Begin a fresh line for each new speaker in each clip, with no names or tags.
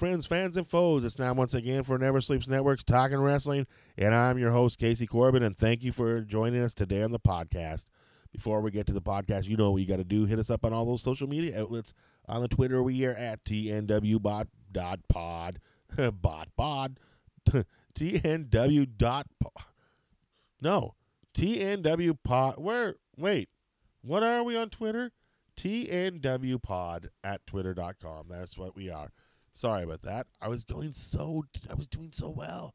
Friends, fans, and foes. It's now once again for Never Sleeps Network's Talking Wrestling, and I'm your host, Casey Corbin, and thank you for joining us today on the podcast. Before we get to the podcast, you know what you got to do. Hit us up on all those social media outlets. On the Twitter, we are at TNWBot dot pod. bot bod. TNW dot pod. No. TNW pod. Where? Wait. What are we on Twitter? TNW pod at twitter.com. That's what we are. Sorry about that. I was going so I was doing so well.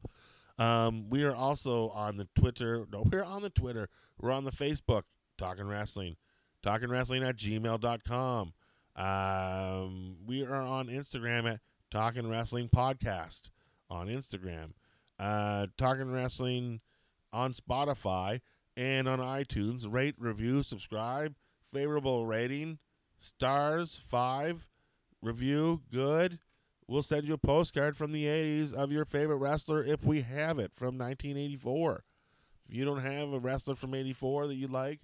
Um, we are also on the Twitter. No, we're on the Twitter. We're on the Facebook, Talking Wrestling. Talking Wrestling at gmail.com. Um, we are on Instagram at Talking Wrestling Podcast on Instagram. Uh, Talking Wrestling on Spotify and on iTunes. Rate, review, subscribe. Favorable rating. Stars, five. Review, good. We'll send you a postcard from the 80s of your favorite wrestler if we have it from 1984. If you don't have a wrestler from 84 that you like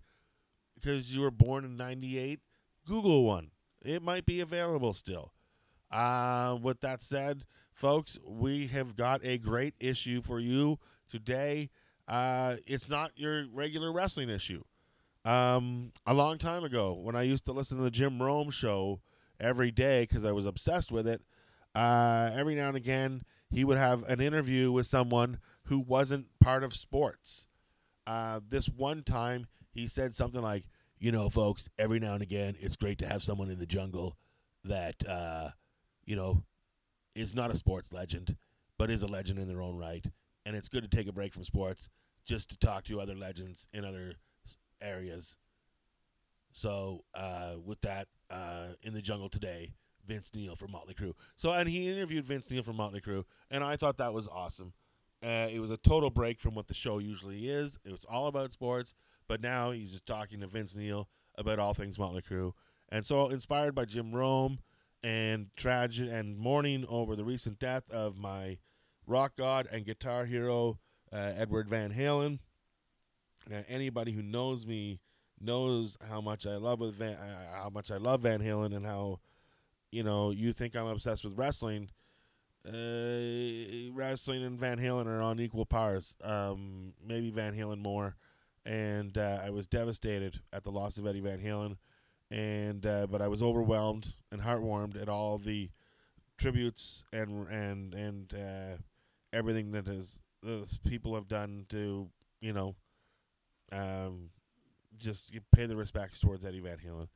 because you were born in 98, Google one. It might be available still. Uh, with that said, folks, we have got a great issue for you today. Uh, it's not your regular wrestling issue. Um, a long time ago, when I used to listen to the Jim Rome show every day because I was obsessed with it, uh, every now and again he would have an interview with someone who wasn't part of sports. Uh, this one time he said something like, "You know, folks, every now and again it's great to have someone in the jungle that uh, you know is not a sports legend, but is a legend in their own right, and it's good to take a break from sports just to talk to other legends in other areas." So, uh, with that, uh, in the jungle today, Vince Neil from Motley Crue. So, and he interviewed Vince Neil from Motley Crue, and I thought that was awesome. Uh, it was a total break from what the show usually is. It was all about sports, but now he's just talking to Vince Neil about all things Motley Crue. And so, inspired by Jim Rome and tragic and mourning over the recent death of my rock god and guitar hero, uh, Edward Van Halen. Uh, anybody who knows me knows how much I love with Van, uh, how much I love Van Halen and how you know you think I'm obsessed with wrestling. Uh, wrestling and Van Halen are on equal pars. Um, maybe Van Halen more, and uh, I was devastated at the loss of Eddie Van Halen, and uh, but I was overwhelmed and heartwarmed at all the tributes and and and uh, everything that is people have done to you know um, just pay the respects towards Eddie Van Halen.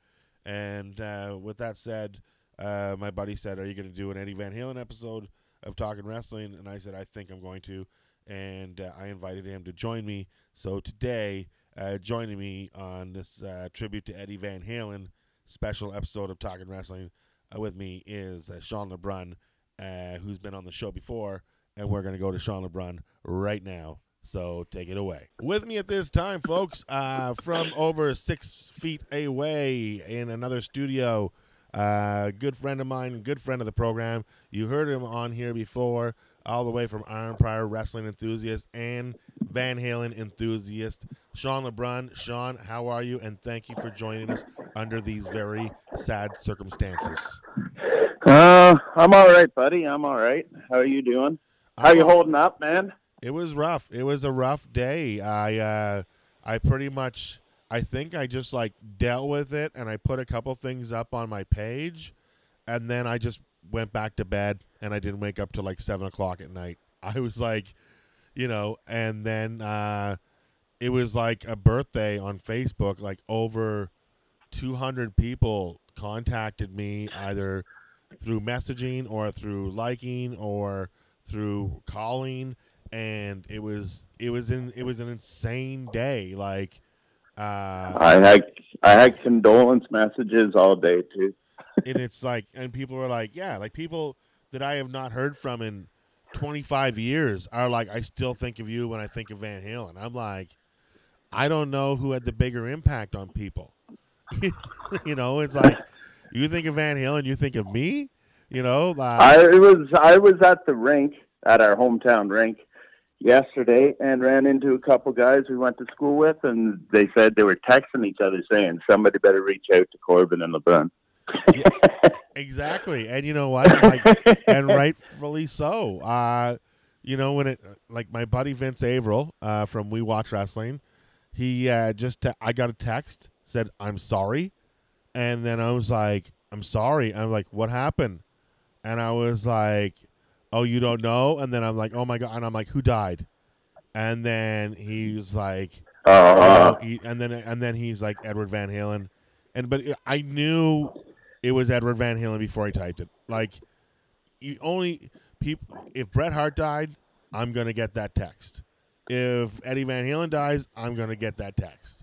And uh, with that said, uh, my buddy said, "Are you going to do an Eddie Van Halen episode of Talking Wrestling?" And I said, "I think I'm going to." And uh, I invited him to join me. So today, uh, joining me on this uh, tribute to Eddie Van Halen special episode of Talking Wrestling uh, with me is uh, Sean LeBrun, who's been on the show before, and we're going to go to Sean LeBrun right now. So take it away. With me at this time, folks, from over six feet away in another studio, uh, good friend of mine, good friend of the program. You heard him on here before, all the way from Arnprior wrestling enthusiast and Van Halen enthusiast, Sean LeBrun. Sean, how are you? And thank you for joining us under these very sad circumstances.
Uh, I'm all right, buddy. I'm all right. How are you doing? How you
I'm-
holding up, man?
It was rough. It was a rough day. I uh I pretty much I think I just like dealt with it and I put a couple things up on my page and then I just went back to bed and I didn't wake up till like seven o'clock at night. I was like you know, and then uh it was like a birthday on Facebook, like over two hundred people contacted me either through messaging or through liking or through calling and it was it was in it was an insane day like uh
I had I had condolence messages all day too.
and it's like, and people are like, yeah, like people that I have not heard from in 25 years are like, I still think of you when I think of Van Halen. I'm like, I don't know who had the bigger impact on people. you know, it's like you think of Van Halen, you think of me. You know, uh,
I was I was at the rink at our hometown rink yesterday and ran into a couple guys we went to school with, and they said they were texting each other saying somebody better reach out to Corbin and LeBrun.
exactly, and you know what? Like, and rightfully so. Uh, you know when it like my buddy Vince Averill uh, from We Watch Wrestling, he uh, just te- I got a text said I'm sorry, and then I was like I'm sorry. I'm like what happened, and I was like oh you don't know, and then I'm like oh my god, and I'm like who died, and then he's like
Uh,
oh, he, and then and then he's like Edward Van Halen, and but I knew it was Edward Van Halen before I typed it. Like, you only people. If Bret Hart died, I'm gonna get that text. If Eddie Van Halen dies, I'm gonna get that text.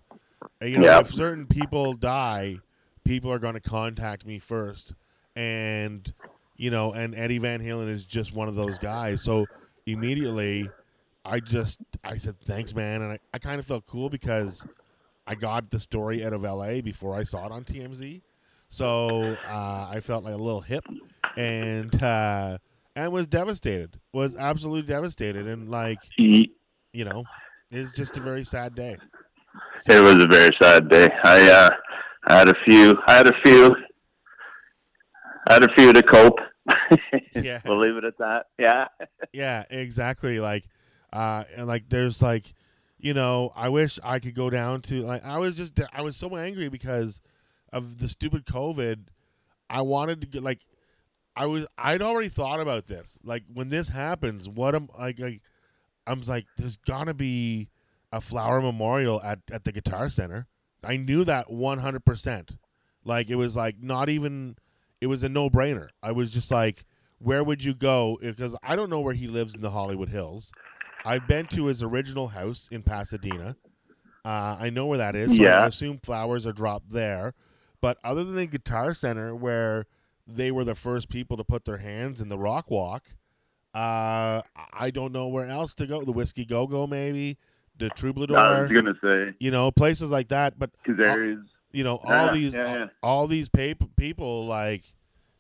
And, you know, if certain people die, people are gonna contact me first, and you know, and Eddie Van Halen is just one of those guys. So immediately, I just I said thanks, man, and I, I kind of felt cool because I got the story out of L.A. before I saw it on TMZ. So uh, I felt like a little hip, and uh, and was devastated. Was absolutely devastated, and like you know, it's just a very sad day.
It was a very sad day. I uh, I had a few. I had a few. I had a few to cope.
Yeah.
we'll leave it at that. Yeah.
Yeah, exactly. Like, uh, and like there's like, you know, I wish I could go down to like I was just I was so angry because of the stupid COVID. I wanted to get like, I was I'd already thought about this. Like when this happens, what am like like I'm like, there's gotta be a flower memorial at at the Guitar Center. I knew that 100. percent Like it was like not even. It was a no brainer. I was just like, where would you go? Because I don't know where he lives in the Hollywood Hills. I've been to his original house in Pasadena. Uh, I know where that is. So I
Yeah.
assume flowers are dropped there. But other than the Guitar Center, where they were the first people to put their hands in the rock walk, uh, I don't know where else to go. The Whiskey Go Go, maybe the Troubadour.
I was gonna say
you know, places like that. But
because there is.
You know, all
Yeah,
these
yeah, yeah.
all these pap- people like,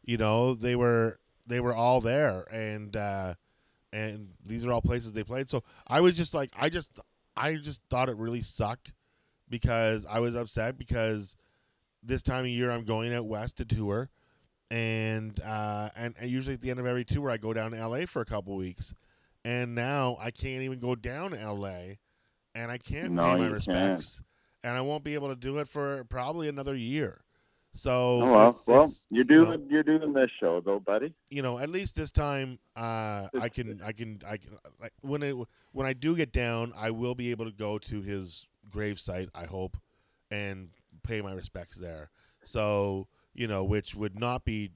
you know, they were they were all there, and uh, and these are all places they played. So I was just like, I just I just thought it really sucked because I was upset because this time of year I'm going out west to tour, and uh, and, and usually at the end of every tour I go down to L.A. for a couple weeks, and now I can't even go down to L.A. and I can't
No,
pay my
you can't.
And I won't be able to do it for probably another year. So
Oh well,
it's-
well,
it's-
you're
you know,
doing you're doing this show though, buddy.
you know, at least this time, uh, I can, I can, I can, like when it when I do get down, I will be able to go to his gravesite. I hope, and pay my respects there. So you know, which would not be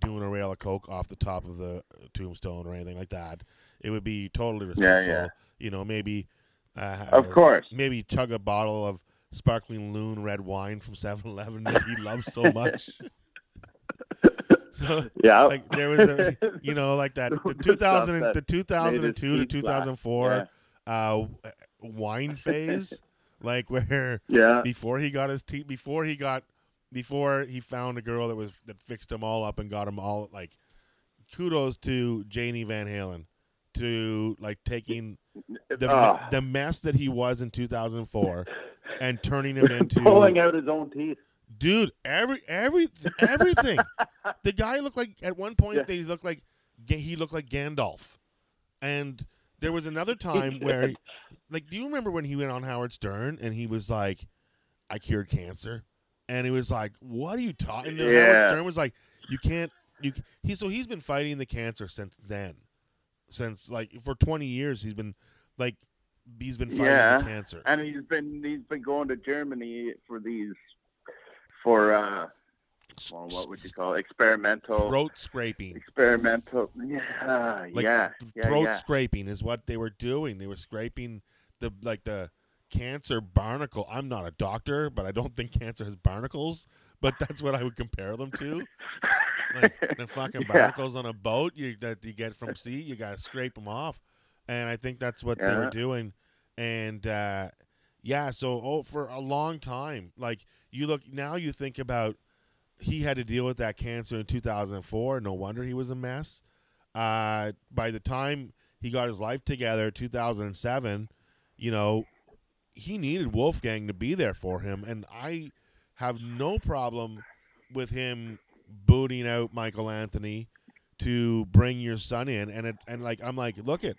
doing a rail of coke off the top of the tombstone or anything like that. It would be totally
Yeah,
respectful.
yeah.
You know, maybe, uh,
Of course.
maybe chug a bottle of sparkling loon red wine from 7-Eleven that he loves so much. so
Yeah.
like there was a you know like that the
The
2000
stuff
and, the 2002 to
made his teeth black.
2004 uh wine phase like where
Yeah.
before he got his teeth before he got before he found a girl that was that fixed him all up and got him all like kudos to Janie Van Halen to like taking the
Ah.
the mess that he was in 2004 and turning him into
pulling out his own teeth.
dude every every everything. The guy looked like at one point
Yeah.
they looked like he looked like Gandalf. And there was another time where like do you remember when he went on Howard Stern and he was like I cured cancer? And he was like what are you talking then Howard Stern was like you can't you he so he's been fighting the cancer since then. Since like for 20 years he's been like he's been fighting
Yeah.
cancer
And he's been he's been going to Germany for these for uh well, what would you call it? experimental
throat scraping
experimental yeah
like
yeah
throat
yeah.
scraping is what they were doing. They were scraping the like the cancer barnacle. I'm not a doctor, but I don't think cancer has barnacles. but that's what I would compare them to. Like the fucking barnacles on a boat you that you get from sea, you got to scrape them off, and I think that's what they were doing. And uh, yeah, so oh, for a long time, like you look now, you think about he had to deal with that cancer in 2004. No wonder he was a mess. Uh, by the time he got his life together, 2007, you know, he needed Wolfgang to be there for him, and I have no problem with him booting out Michael Anthony to bring your son in, and it, and like I'm like, look it,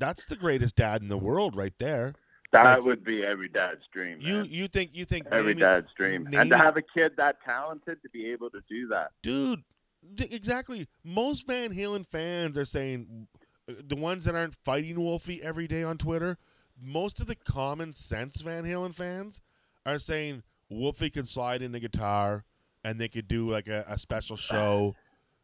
that's the greatest dad in the world right there.
That
Like-
would be every dad's dream.
You
man.
you think you think
every
maybe-
dad's dream, and to have a kid that talented to be able to do that.
dude d- exactly most van halen fans are saying uh, the ones that aren't fighting wolfie every day on twitter most of the common sense van halen fans are saying wolfie could slide in the guitar and they could do like a, a special show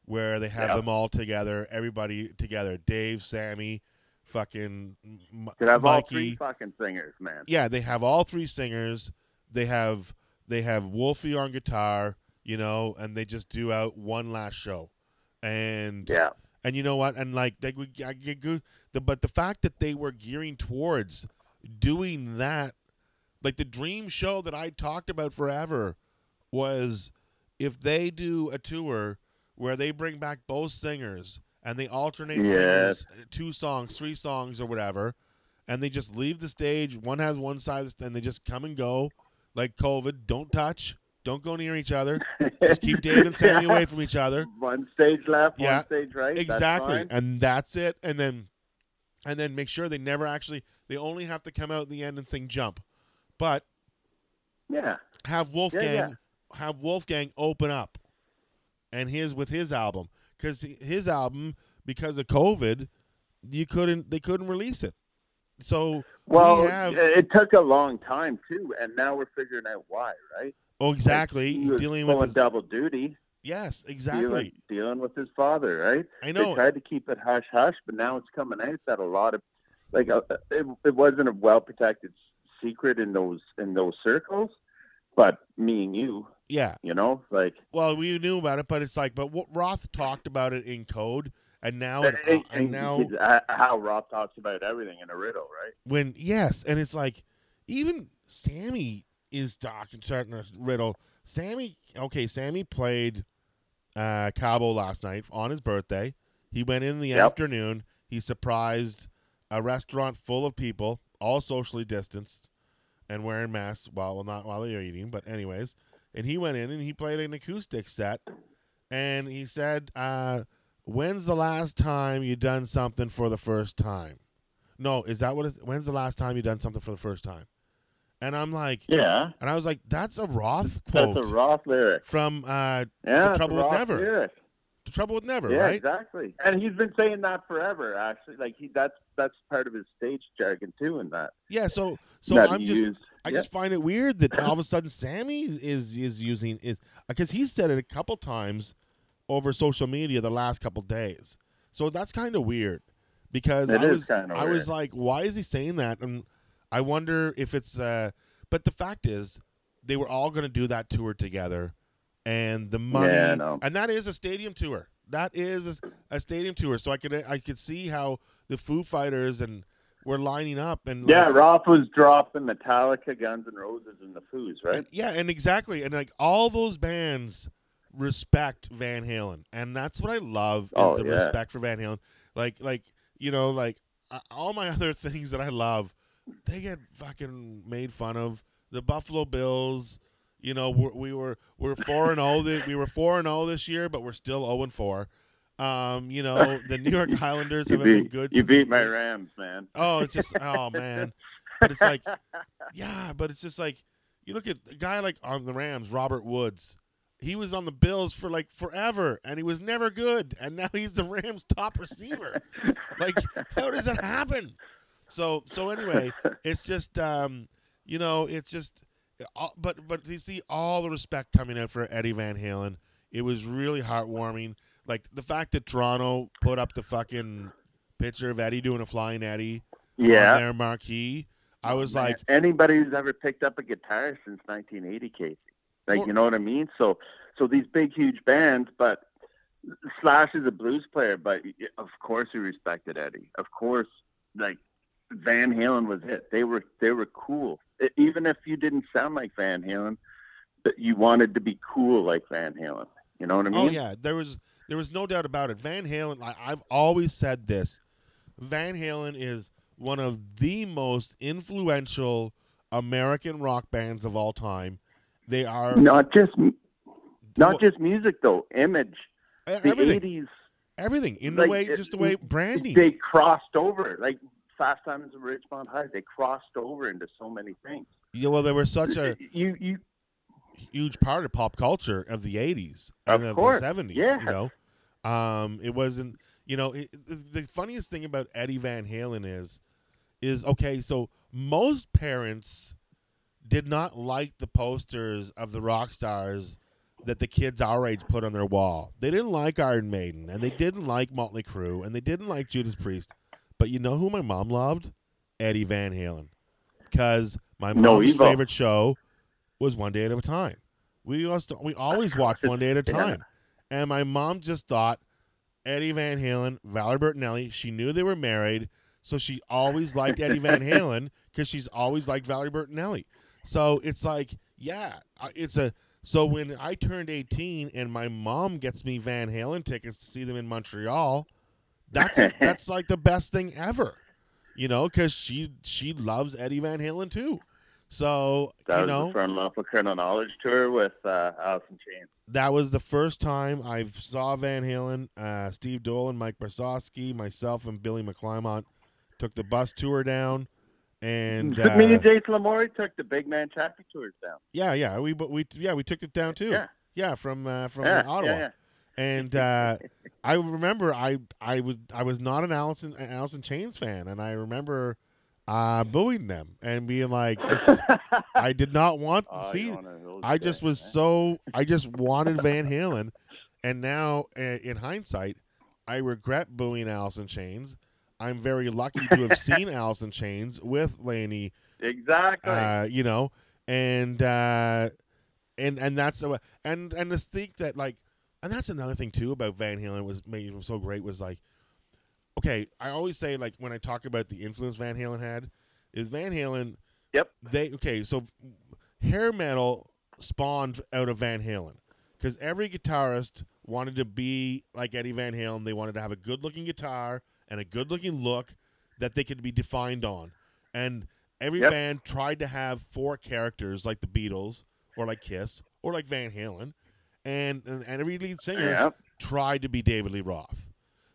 where they have
Yep.
them all together everybody together dave sammy fucking M-
Could have all
Mikey.
three fucking singers, man.
yeah, they have all three singers. They have they have Wolfie on guitar, you know, and they just do out one last show. And
Yeah.
and you know what? And like they would I get good the but the fact that they were gearing towards doing that like the dream show that I talked about forever was if they do a tour where they bring back both singers and they alternate
Yes.
singers uh, two songs, three songs or whatever, and they just leave the stage, one has one side of the st- and they just come and go like COVID, don't touch, don't go near each other. Just keep Dave and Sammy
Yeah.
away from each other.
One stage left,
Yeah,
one stage right.
Exactly
fine.
and that's it and then and then make sure they never actually they only have to come out in the end and sing jump but
Yeah.
have wolfgang
yeah.
have wolfgang open up and his with his album because his album because of covid you couldn't they couldn't release it so
Well,
we have
it took a long time too, and now we're figuring out why, right?
oh exactly
He
dealing with his,
double duty,
yes exactly
dealing, dealing with his father, right?
i know.
They tried to keep it hush hush, but now it's coming out that a lot of like uh, it, it wasn't a well protected secret in those in those circles. But me and you,
yeah
you know, like
well we knew about it but it's like but what roth talked about it in code and now
and,
and, and now
uh, how Roth talks about everything in a riddle, right?
when yes, and it's like even Sammy is talking starting to riddle. Sammy, okay, Sammy played uh, Cabo last night on his birthday. He went in the
Yep.
afternoon. He surprised a restaurant full of people, all socially distanced and wearing masks. Well, well, not while they're eating, but anyways. And he went in and he played an acoustic set, and he said, uh, "When's the last time you done something for the first time?" No, is that what? It, when's the last time you done something for the first time? And I'm like,
Yeah,
and I was like, that's a Roth quote
that's a Roth lyric.
from uh,
Yeah, it's a
Trouble with Never,
lyric.
The Trouble with Never,
Yeah,
right?
exactly. And he's been saying that forever. Actually, like he that's that's part of his stage jargon too. In that,
Yeah. So, so
that
I'm just,
used.
I
Yeah.
just find it weird that all of a sudden Sammy is is using is because he said it a couple times over social media the last couple days. So that's kind of weird because
It
I was I was like, why is he saying that? And I wonder if it's. uh But the fact is, they were all going to do that tour together, and the money,
Yeah, know.
and that is a stadium tour. That is a, a stadium tour. So I could I could see how the Foo Fighters and were lining up and
Yeah,
like,
Roth was dropping Metallica, Guns and Roses, and the Foos, right?
And- yeah, and exactly, and like all those bands respect Van Halen, and that's what I love is
Oh,
the
yeah.
respect for Van Halen. Like, like you know, like uh, all my other things that I love, they get fucking made fun of. The Buffalo Bills, you know, we're, we were we're four and zero. We were four and zero this year, but we're still zero and four. Um, you know, the New York Highlanders haven't been
beat,
good.
you beat my Rams, man.
Oh, it's just oh man. But it's like yeah, but it's just like you look at a guy like on the Rams, Robert Woods. He was on the Bills for like forever, and he was never good, and now he's the Rams' top receiver. like, how does that happen? So, so anyway, it's just, um, you know, it's just, uh, but but you see all the respect coming out for Eddie Van Halen. It was really heartwarming. Like the fact that Toronto put up the fucking picture of Eddie doing a flying Eddie on
yeah.
their marquee. I was
Man,
like,
anybody who's ever picked up a guitar since 1980, Casey. Like
Or-
you know what I mean? So so these big huge bands, but Slash is a blues player, but of course he respected Eddie. Of course, like Van Halen was it. They were they were cool. Even if you didn't sound like Van Halen, but you wanted to be cool like Van Halen. You know what I oh, mean?
Oh yeah, there was there was no doubt about it. Van Halen, I, I've always said this. Van Halen is one of the most influential American rock bands of all time. They are
Not just not just music though. Image. The
everything,
'80s.
everything in the
like,
way, just the way branding.
They crossed over like Fast Times at Ridgemont High. They crossed over into so many things.
yeah, well, they were such a
you you
huge part of pop culture of the '80s
Of
and of
course,
the '70s.
yes.
You know, um, it wasn't. You know, it, the, funniest thing about Eddie Van Halen is, is okay. So most parents did not like the posters of the rock stars that the kids our age put on their wall. They didn't like Iron Maiden, and they didn't like Motley Crue, and they didn't like Judas Priest. But you know who my mom loved? Eddie Van Halen, because my
No
mom's
evil.
favorite show was One Day at a Time. We also we always watched One Day at a
Yeah.
Time, and my mom just thought Eddie Van Halen, Valerie Bertinelli. She knew they were married, so she always liked Eddie Van Halen because she's always liked Valerie Bertinelli. So it's like, yeah, it's a. So when I turned 18 and my mom gets me Van Halen tickets to see them in Montreal, that's a, that's like the best thing ever, you know, because she she loves Eddie Van Halen too. So
that
you
was
know
the From Love for Colonel Knowledge tour with uh, Alice in Chains.
that was the first time I saw Van Halen. Uh, Steve Dolan, Mike Brasowski, myself, and Billy McClymont took the bus tour down, and
me
uh,
and Jason Lamore took the Big Man Chappie tours down.
yeah, yeah, we but we yeah we took it down too.
Yeah,
Yeah, from uh, from
yeah,
uh, Ottawa.
yeah, yeah.
And uh, I remember I I was I was not an Allison an Alice in Chains fan, and I remember uh, booing them and being like, just, I did not want to
Oh,
see.
you're one of those
I just was so I just wanted Van Halen, and now uh, in hindsight, I regret booing Alice in Chains. I'm very lucky to have seen Alice in Chains with Laney
exactly.
uh, you know, and uh, and and that's the and and to think that like, and that's another thing too about Van Halen was made him so great was like, okay, I always say like when I talk about the influence Van Halen had, is Van Halen.
Yep.
They okay, so hair metal spawned out of Van Halen because every guitarist wanted to be like Eddie Van Halen. They wanted to have a good looking guitar and a good looking look that they could be defined on. And every
Yep.
band tried to have four characters like the Beatles or like Kiss or like Van Halen. And, and, and every lead singer
yeah,
tried to be David Lee Roth.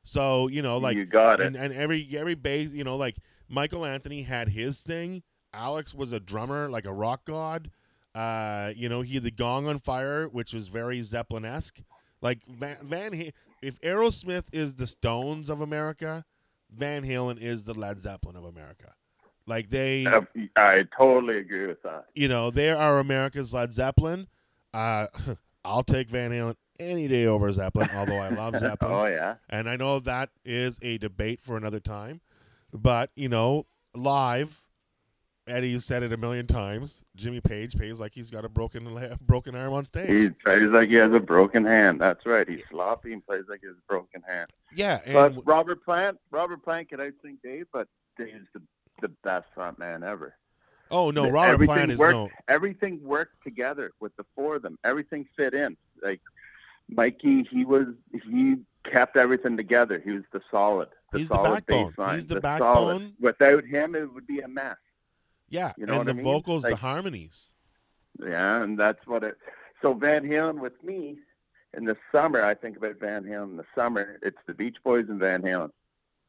So, you know, like
you got it.
and, and every every bass, you know, like Michael Anthony had his thing. Alex was a drummer, like a rock god. Uh, you know, he had the Gong on Fire, which was very Zeppelin esque. Like Van, Van if Aerosmith is the Stones of America, Van Halen is the Led Zeppelin of America. Like they,
Uh, I totally agree with that.
you know, they are America's Led Zeppelin. Uh, I'll take Van Halen any day over Zeppelin, although I love Zeppelin.
oh yeah,
And I know that is a debate for another time. But, you know, live, Eddie you said it a million times. Jimmy Page plays like he's got a broken broken arm on stage.
he plays like he has a broken hand. That's right. He's sloppy and plays like he has a broken hand.
yeah, and
But Robert Plant, Robert Plant could outsing Dave, but Dave's the the best front man ever.
oh no, Robert
everything
Plant is
worked-
no.
Everything worked together with the four of them. Everything fit in. Like Mikey, he was he kept everything together. He was the solid, the
He's the
solid
backbone.
baseline.
He's the
solid.
backbone.
Without him, it would be a mess.
Yeah,
You know
and the
I mean?
vocals, the harmonies.
Yeah, and that's what it. So Van Halen with me in the summer, I think about Van Halen in the summer. It's the Beach Boys and Van Halen,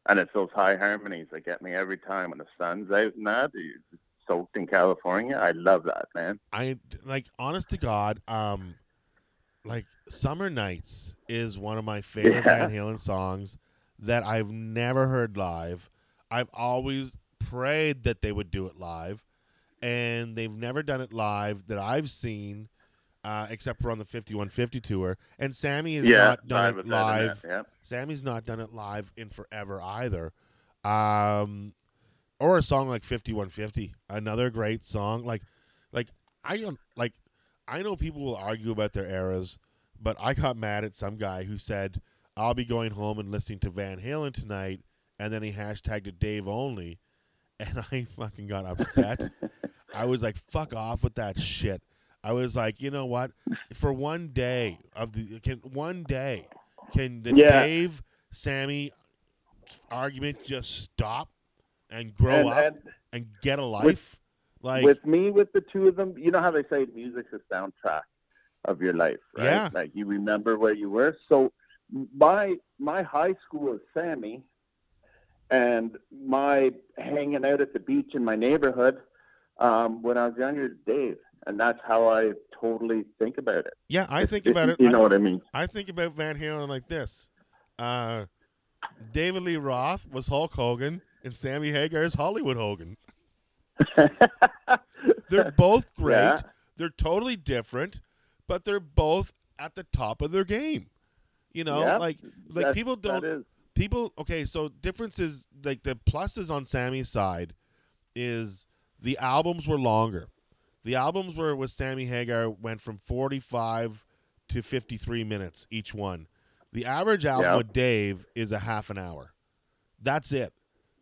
and it's those high harmonies that get me every time when the sun's out and that. Soaked in California. I love that, man.
I like honest to God, um like Summer Nights is one of my favorite
Yeah.
Van Halen songs that I've never heard live. I've always prayed that they would do it live, and they've never done it live that I've seen, uh, except for on the 5150 tour. And Sammy has
yeah,
not done it
with that
live.
Yeah.
Sammy's not done it live in forever either. Um, or a song like 5150, another great song. Like, like I don't like. I know people will argue about their eras, but I got mad at some guy who said, I'll be going home and listening to Van Halen tonight, and then he hashtagged it Dave only, and I fucking got upset. I was like, fuck off with that shit. I was like, you know what? For one day of the can one day can the
Yeah.
Dave Sammy argument just stop and grow
and,
up
and
and get a life? Like
with me, with the two of them, you know how they say music's a soundtrack of your life, right?
Yeah.
Like you remember where you were. So my my high school is Sammy, and my hanging out at the beach in my neighborhood um, when I was younger is Dave, and that's how I totally think about it.
yeah, I think about it.
You
I-
know what I mean?
I think about Van Halen like this. Uh, David Lee Roth was Hulk Hogan, and Sammy Hagar is Hollywood Hogan. They're both great.
Yeah.
They're totally different, but they're both at the top of their game. You know,
Yep.
like like
That-
people don't people okay so differences like the pluses on sammy's side is the albums were longer the albums were with sammy hagar went from 45 to 53 minutes each one the average album
Yeah.
with dave is a half an hour that's it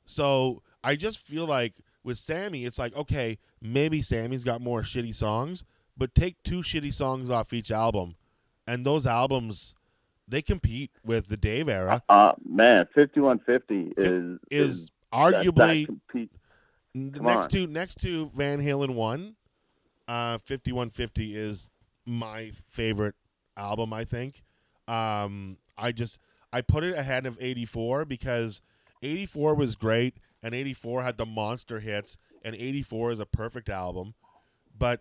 so i just feel like with sammy it's like okay maybe sammy's got more shitty songs but take two shitty songs off each album and those albums they compete with the dave era
Uh, man, fifty-one fifty is
is
that-
arguably
that come
next
on.
to next to Van Halen one. Uh, fifty one fifty is my favorite album. I think. Um, I just I put it ahead of eighty four because eighty four was great and eighty four had the monster hits and eighty four is a perfect album, but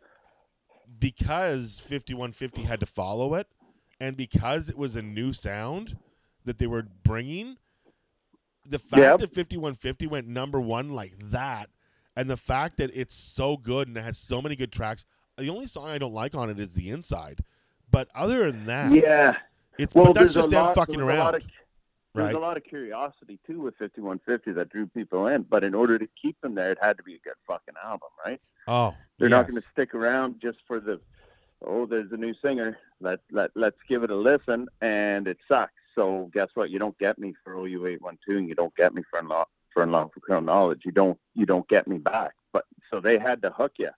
because fifty one fifty had to follow it and because it was a new sound that they were bringing the fact
Yep.
that 5150 went number one like that and the fact that it's so good and it has so many good tracks the only song i don't like on it is the inside but other than that
Yeah.
it's
Well,
but that's just them
lot,
fucking
there a lot
around
of, there's a lot of curiosity too with 5150 that drew people in, but in order to keep them there, it had to be a good fucking album, right?
oh
They're not going to stick around just for the oh, there's a new singer. Let let let's give it a listen, and it sucks. So guess what? You don't get me for OU eight one two, and you don't get me for unlo- for unlawful criminal knowledge. You don't you don't get me back. But so they had to hook you,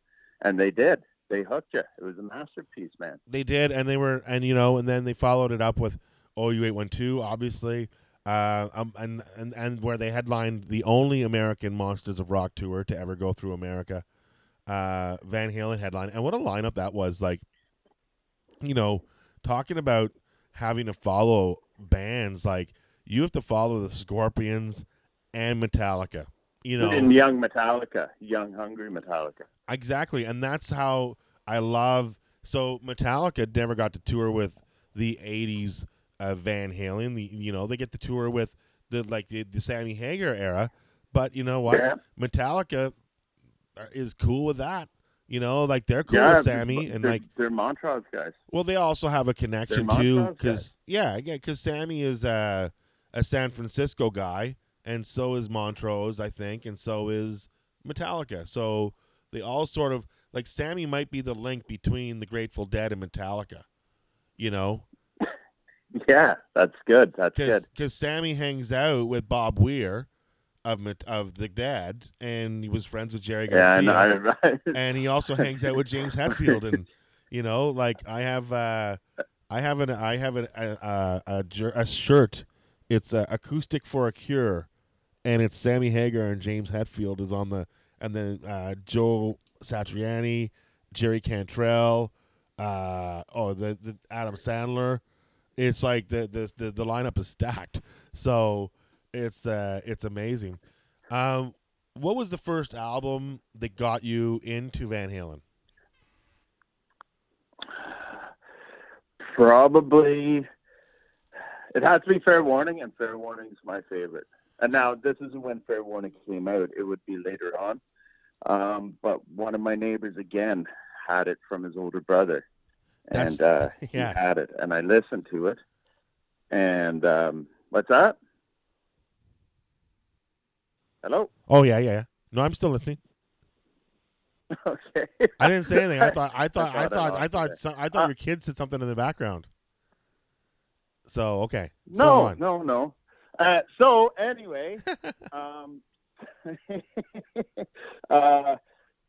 and they did. They hooked you. It was a masterpiece, man.
they did and they were and you know and then they followed it up with ou812 obviously uh, um, and, and and where they headlined the only american monsters of rock tour to ever go through america uh, van halen headline and what a lineup that was like you know talking about having to follow bands like you have to follow the scorpions and metallica you know
And young Metallica, young hungry Metallica.
Exactly, and that's how I love. So Metallica never got to tour with the '80s uh, Van Halen. The you know they get to tour with the like the, the Sammy Hagar era, but you know what?
Yeah.
Metallica is cool with that. You know, like they're cool
yeah,
with Sammy, and like
they're Montrose guys.
well, they also have a connection too, because yeah, yeah, because Sammy is a a San Francisco guy, and so is Montrose, I think, and so is Metallica. So they all sort of like Sammy might be the link between the Grateful Dead and Metallica. You know,
Yeah, that's good. That's good.
because Sammy hangs out with Bob Weir of of the Dead, and he was friends with Jerry
Yeah, I
Garcia
know. I,
and he also hangs out with James Hetfield, and you know, like I have, uh, I have an, I have an, a, a, a, a shirt. It's uh, acoustic for a cure, and it's Sammy Hagar and James Hetfield is on the, and then uh, Joe Satriani, Jerry Cantrell, uh, oh the, the Adam Sandler. It's like the, the the the lineup is stacked, so it's uh it's amazing. Um, what was the first album that got you into Van Halen?
Probably, it has to be Fair Warning, and Fair Warning's my favorite. And now this isn't when Fair Warning came out; it would be later on. Um, but one of my neighbors again had it from his older brother,
That's-
and uh, he
yes.
had it, and I listened to it. And um, what's that? Hello.
Oh yeah, yeah. yeah. No, I'm still listening.
okay.
I didn't say anything. I thought I thought I thought,
I
thought I thought some, I thought
Uh,
your kid said something in the background. So okay.
No, no, no. Uh, so anyway, um, uh,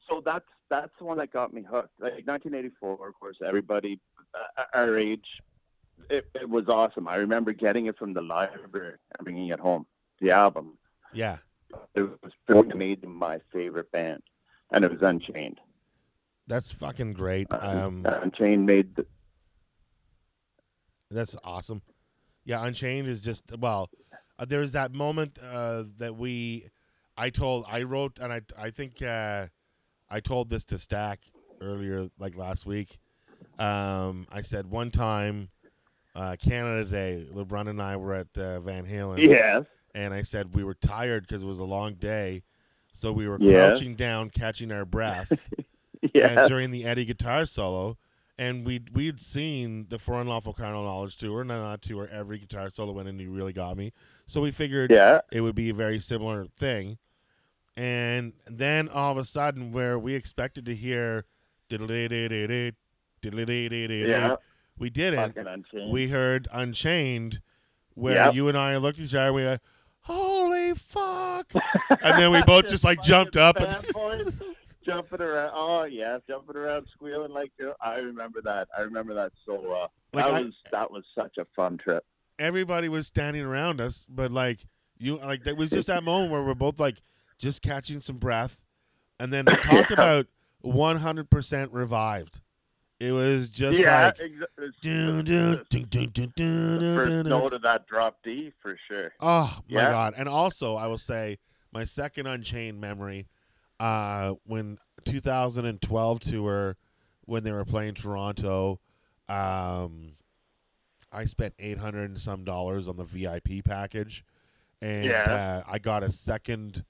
so that's that's the one that got me hooked. Like 1984, of course, everybody uh, our age, it, it was awesome. I remember getting it from the library and bringing it home. The album.
Yeah.
It was made my favorite band, and it was Unchained.
That's fucking great.
Uh,
Um,
Unchained made the,
That's awesome. Yeah, Unchained is just well. Uh, there's that moment uh, that we, I told, I wrote, and I, I think uh, I told this to Stack earlier, like last week. Um, I said one time, uh, Canada Day, LeBrun and I were at uh, Van Halen,
yes.
and I said we were tired because it was a long day, so we were
Yeah.
crouching down, catching our breath
Yeah.
and during the Eddie guitar solo, and we we'd seen the For Unlawful Carnal Knowledge tour, on that tour, every guitar solo went and he really got me. So we figured
Yeah.
it would be a very similar thing. And then all of a sudden, where we expected to hear,
Yeah.
we didn't. We heard Unchained, where
Yep.
you and I looked at each other, and we went, "Holy fuck!" and then we both just like jumped up and
jumping around. Oh yeah, jumping around, squealing like I remember that. I remember that so well.
Like,
that
I-
was that was such a fun trip.
everybody was standing around us, but like you, like it was just that moment where we're both like just catching some breath, and then they talked
Yeah.
about 100% revived. It was just
yeah,
like
exa- it's
dun, dun, dun, dun, dun, dun,
the first note of that drop D for sure.
Oh my
Yeah.
god! And also, I will say my second Unchained memory, uh, when 2012 tour, when they were playing Toronto, um, I spent 800 and some dollars on the VIP package, and
Yeah.
uh, I got a second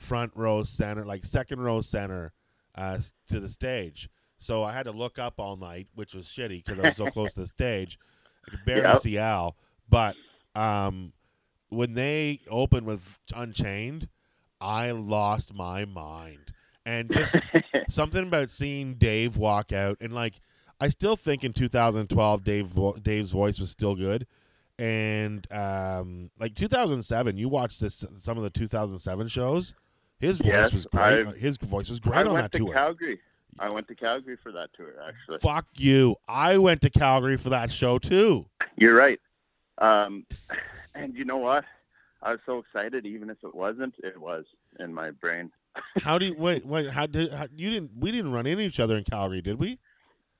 front row center, like second row center, uh, to the stage. So I had to look up all night, which was shitty because I was so close to the stage. I could barely
Yep.
see Al, but um, when they opened with Unchained, I lost my mind. And just something about seeing Dave walk out and like I still think in 2012 Dave vo- Dave's voice was still good. And um, like 2007, you watched this some of the 2007 shows. His voice
Yes,
was great.
I-
His voice was
I
great on
went
that
to
tour.
Calgary. I went to Calgary for that tour. Actually,
Fuck you. I went to Calgary for that show too.
you're right. Um, and you know what? I was so excited. Even if it wasn't, it was in my brain.
How do you wait? Wait, how did how, you didn't? We didn't run into each other in Calgary, did we?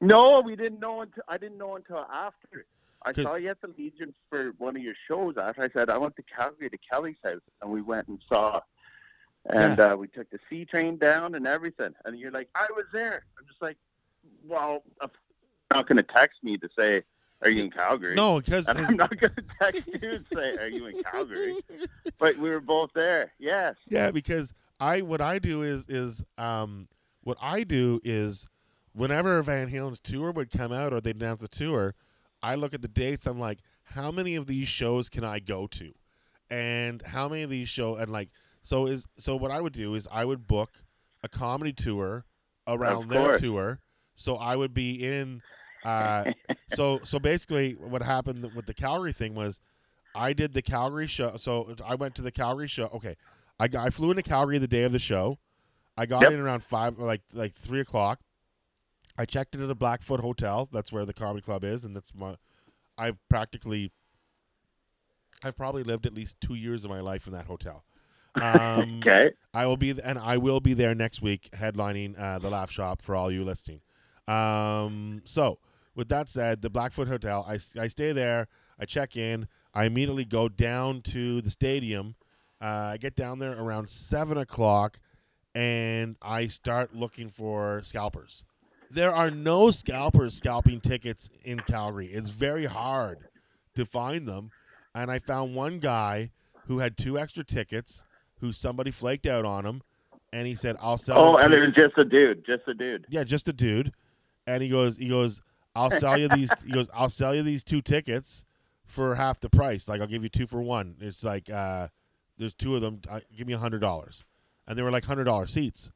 No, we didn't know until I didn't know until after. I saw you at the Legion for one of your shows. After I said I went to Calgary to Kelly's house, and we went and saw, and uh, we took the C train down and everything. And you're like, I was there. I'm just like, well, I'm not going to text me to say, are you in Calgary?
No, because
I'm not going to text you and say, are you in Calgary? But we were both there. Yes.
Yeah, because I what I do is is um what I do is whenever Van Halen's tour would come out or they'd announce a tour, I look at the dates. I'm like, how many of these shows can I go to, and how many of these show and like so is so what I would do is I would book a comedy tour around their tour. So I would be in. Uh, so so basically, what happened with the Calgary thing was, I did the Calgary show. So I went to the Calgary show. Okay, I got, I flew into Calgary the day of the show. I got
Yep.
in around five, like like three o'clock. I checked into the Blackfoot Hotel. That's where the comedy club is, and that's my. I practically. I've probably lived at least two years of my life in that hotel. Um,
Okay.
I will be, and I will be there next week, headlining uh, the Laugh Shop for all you listening. Um, so, with that said, the Blackfoot Hotel, I, I stay there. I check in. I immediately go down to the stadium. Uh, I get down there around seven o'clock, and I start looking for scalpers. There are no scalpers scalping tickets in Calgary. It's very hard to find them, and I found one guy who had two extra tickets who somebody flaked out on him, and he said, "I'll sell."
Oh, and it was just a dude. Just a dude.
yeah, just a dude, and he goes, he goes, "I'll sell you these." he goes, "I'll sell you these two tickets for half the price. Like I'll give you two for one. It's like uh, there's two of them. Uh, give me a hundred dollars." And they were like hundred dollar seats,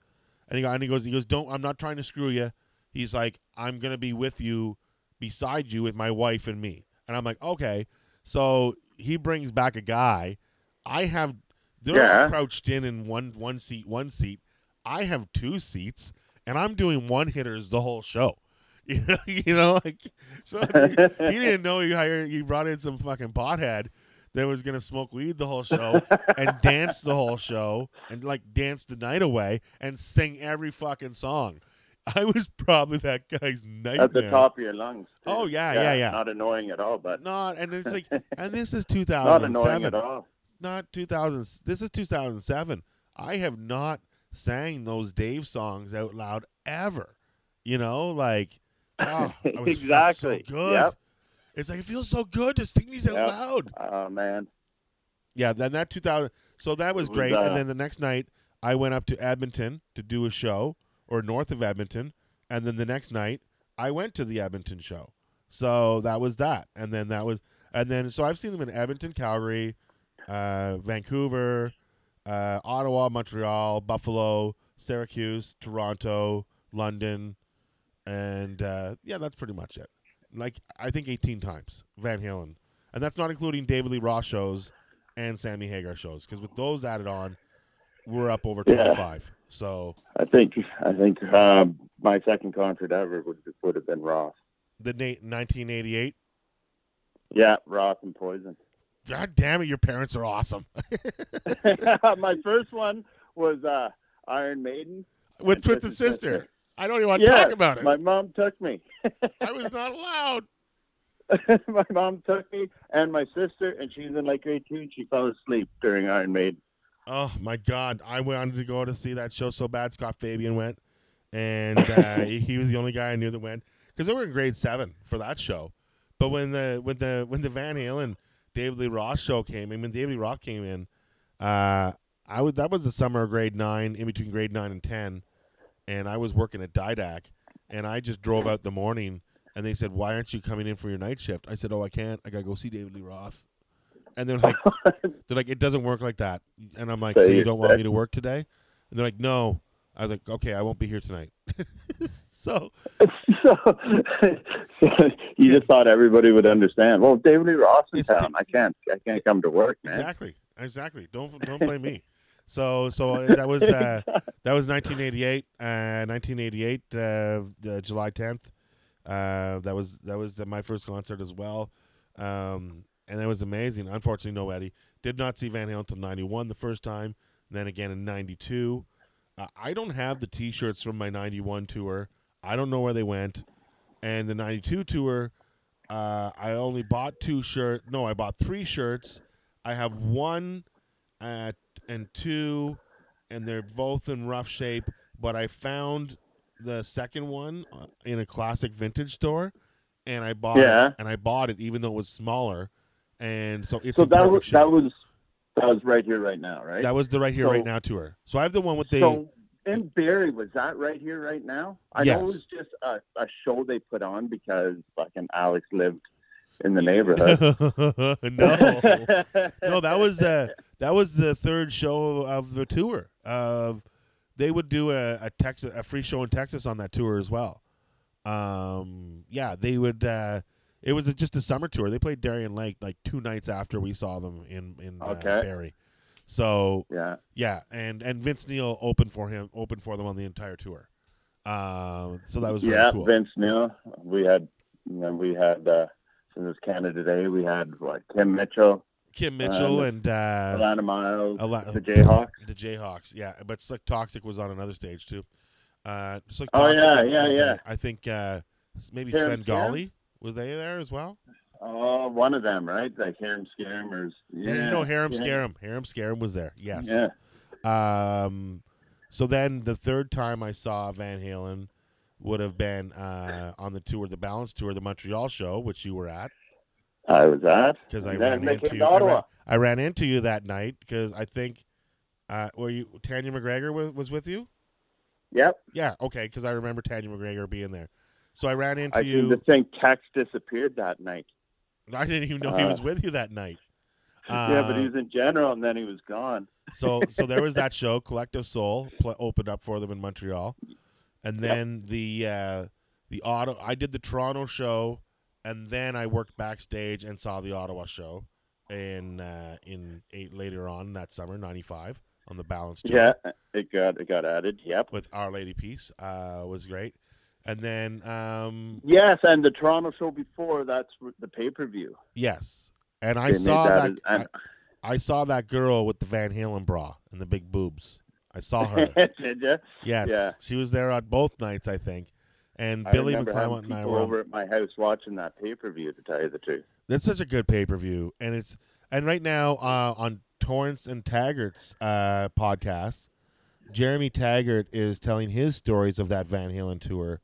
And he, go, and he goes, he goes, don't. I'm not trying to screw you. He's like, I'm gonna be with you, beside you, with my wife and me. And I'm like, okay. So he brings back a guy. I have. They're
Yeah.
crouched in in one one seat, one seat. I have two seats, and I'm doing one hitters the whole show. You know, you know, like so he didn't know you hired you brought in some fucking pothead that was gonna smoke weed the whole show and dance the whole show and like dance the night away and sing every fucking song. I was probably that guy's nightmare.
At the top of your lungs. too.
Oh, yeah, yeah, yeah.
Not annoying at all, but
Not and it's like and this is
not annoying
2007.
at all.
Not 2000. This is 2007. I have not sang those Dave songs out loud ever. You know, like oh, I was
Exactly.
So good.
Yep.
It's like it feels so good to sing these out loud.
Oh man.
Yeah, then that 2000. So that was
was,
great.
uh,
and then the next night, I went up to Edmonton to do a show, or north of Edmonton. And then the next night, I went to the Edmonton show. So that was that. And then that was, and then so I've seen them in Edmonton, Calgary, uh, Vancouver, uh, Ottawa, Montreal, Buffalo, Syracuse, Toronto, London, and uh, yeah, that's pretty much it. Like I think 18 times Van Halen, and that's not including David Lee Roth shows and Sammy Hagar shows because with those added on, we're up over
Yeah.
25. So
I think I think um, my second concert ever would would have been Roth.
the na- 1988.
Yeah, Roth and Poison.
God damn it, your parents are awesome.
my first one was uh, Iron Maiden.
with Twisted
Twisted
Sister.
Sister.
I don't even want to
yeah,
talk about it.
My mom took me.
I was not allowed.
my mom took me and my sister, and she's in like grade two, and she fell asleep during Iron Maiden.
Oh my God! I wanted to go to see that show so bad. Scott Fabian went, and uh, he he was the only guy I knew that went because they were in grade seven for that show. But when the when the when the Van Halen David Lee Roth show came in, when David Lee Roth came in, uh, I was that was the summer of grade nine, in between grade nine and ten, and I was working at Didac, and I just drove out the morning, and they said, "Why aren't you coming in for your night shift?" I said, "Oh, I can't. I gotta go see David Lee Roth." And they're like, they're like, it doesn't work like that. And I'm like,
So
you- don't want me to work today? And they're like, no. I was like, okay, I won't be here tonight. so
so, so you just thought everybody would understand. Well, David Lee Roth in town. I can't. I can't come to work, man.
exactly, exactly. Don't don't blame me. So so uh, that was uh, that was 1988. Uh, 1988, uh, the July 10th. Uh, that was that was my first concert as well, um, and it was amazing. Unfortunately, no Eddie did not see Van Halen until 91 the first time, and then again in 92. Uh, I don't have the T-shirts from my 91 tour. I don't know where they went, and the 92 tour. Uh, I only bought two shirts. No, I bought three shirts. I have one uh, and two, and they're both in rough shape. But I found the second one uh, in a classic vintage store, and I bought
Yeah.
it. And I bought it even though it was smaller, and so it's
So that was
shape.
that was that was right here, right now, right?
That was the right here,
So-
right now tour. So I have the one with the.
so in Barrie, was that right here, right now? I know it was just a, a show they put on because fucking Alex lived in the neighborhood.
no, no, that was uh, that was the third show of the tour. Uh, they would do a, a Texas a free show in Texas on that tour as well. Um, yeah, they would. Uh, it was a, just a summer tour. They played Darien Lake like two nights after we saw them in in uh,
Okay.
Barrie. So
yeah.
yeah, and and Vince Neil opened for him, opened for them on the entire tour. Um, so that was
yeah,
cool.
Vince Neil. We had, you know, we had uh, since it was Canada Day, we had what Kim Mitchell,
Kim Mitchell
Um,
and uh,
Alannah Myles,
Ala-
the Jayhawks.
The Jayhawks, yeah, but Slik Toxik was on another stage too. Uh, Slik
Oh, yeah, yeah, yeah.
I think uh, maybe
Hiram
Sven? Gali was they there as well.
Oh, one of them, right? Like Harem Scammers. Yeah,
you know Harem
yeah.
Scarum. Harem Scarum was there. Yes.
Yeah.
Um, so then the third time I saw Van Halen would have been uh, on the tour, the Balance tour, the Montreal show, which you were at,
I was at.
because I ran into you. I ran, I ran into you that night because I think uh, were you Tanya McGregor was, was with you?
Yep.
Yeah, okay, because I remember Tanya McGregor being there. So I ran into
I
you.
to think Tex disappeared that night.
I didn't even know he
Uh,
was with you that night.
yeah, but he
Uh,
was in general, and then he was gone.
so so there was that show collective soul pl- opened up for them in montreal and then the uh the auto i did the toronto show and then i worked backstage and saw the ottawa show in uh in eight later on that summer 95 on the balance tour
Yeah, it got it got added. Yep.
with our lady peace uh was great and then um
Yes, and the Toronto show before that's the pay per view.
yes and i saw
that.
that,
as- and,
I, I saw that girl with the van halen bra and the big boobs i saw her
did you?
Yes,
Yeah.
she was there on both nights, I think. And
I
Billy McClymont and I were.
Over at my house watching that pay per view. To tell you the truth.
that's such a good pay per view, and it's and right now uh, on Torrens and Taggart's uh, podcast, Jeremy Taggart is telling his stories of that Van Halen tour.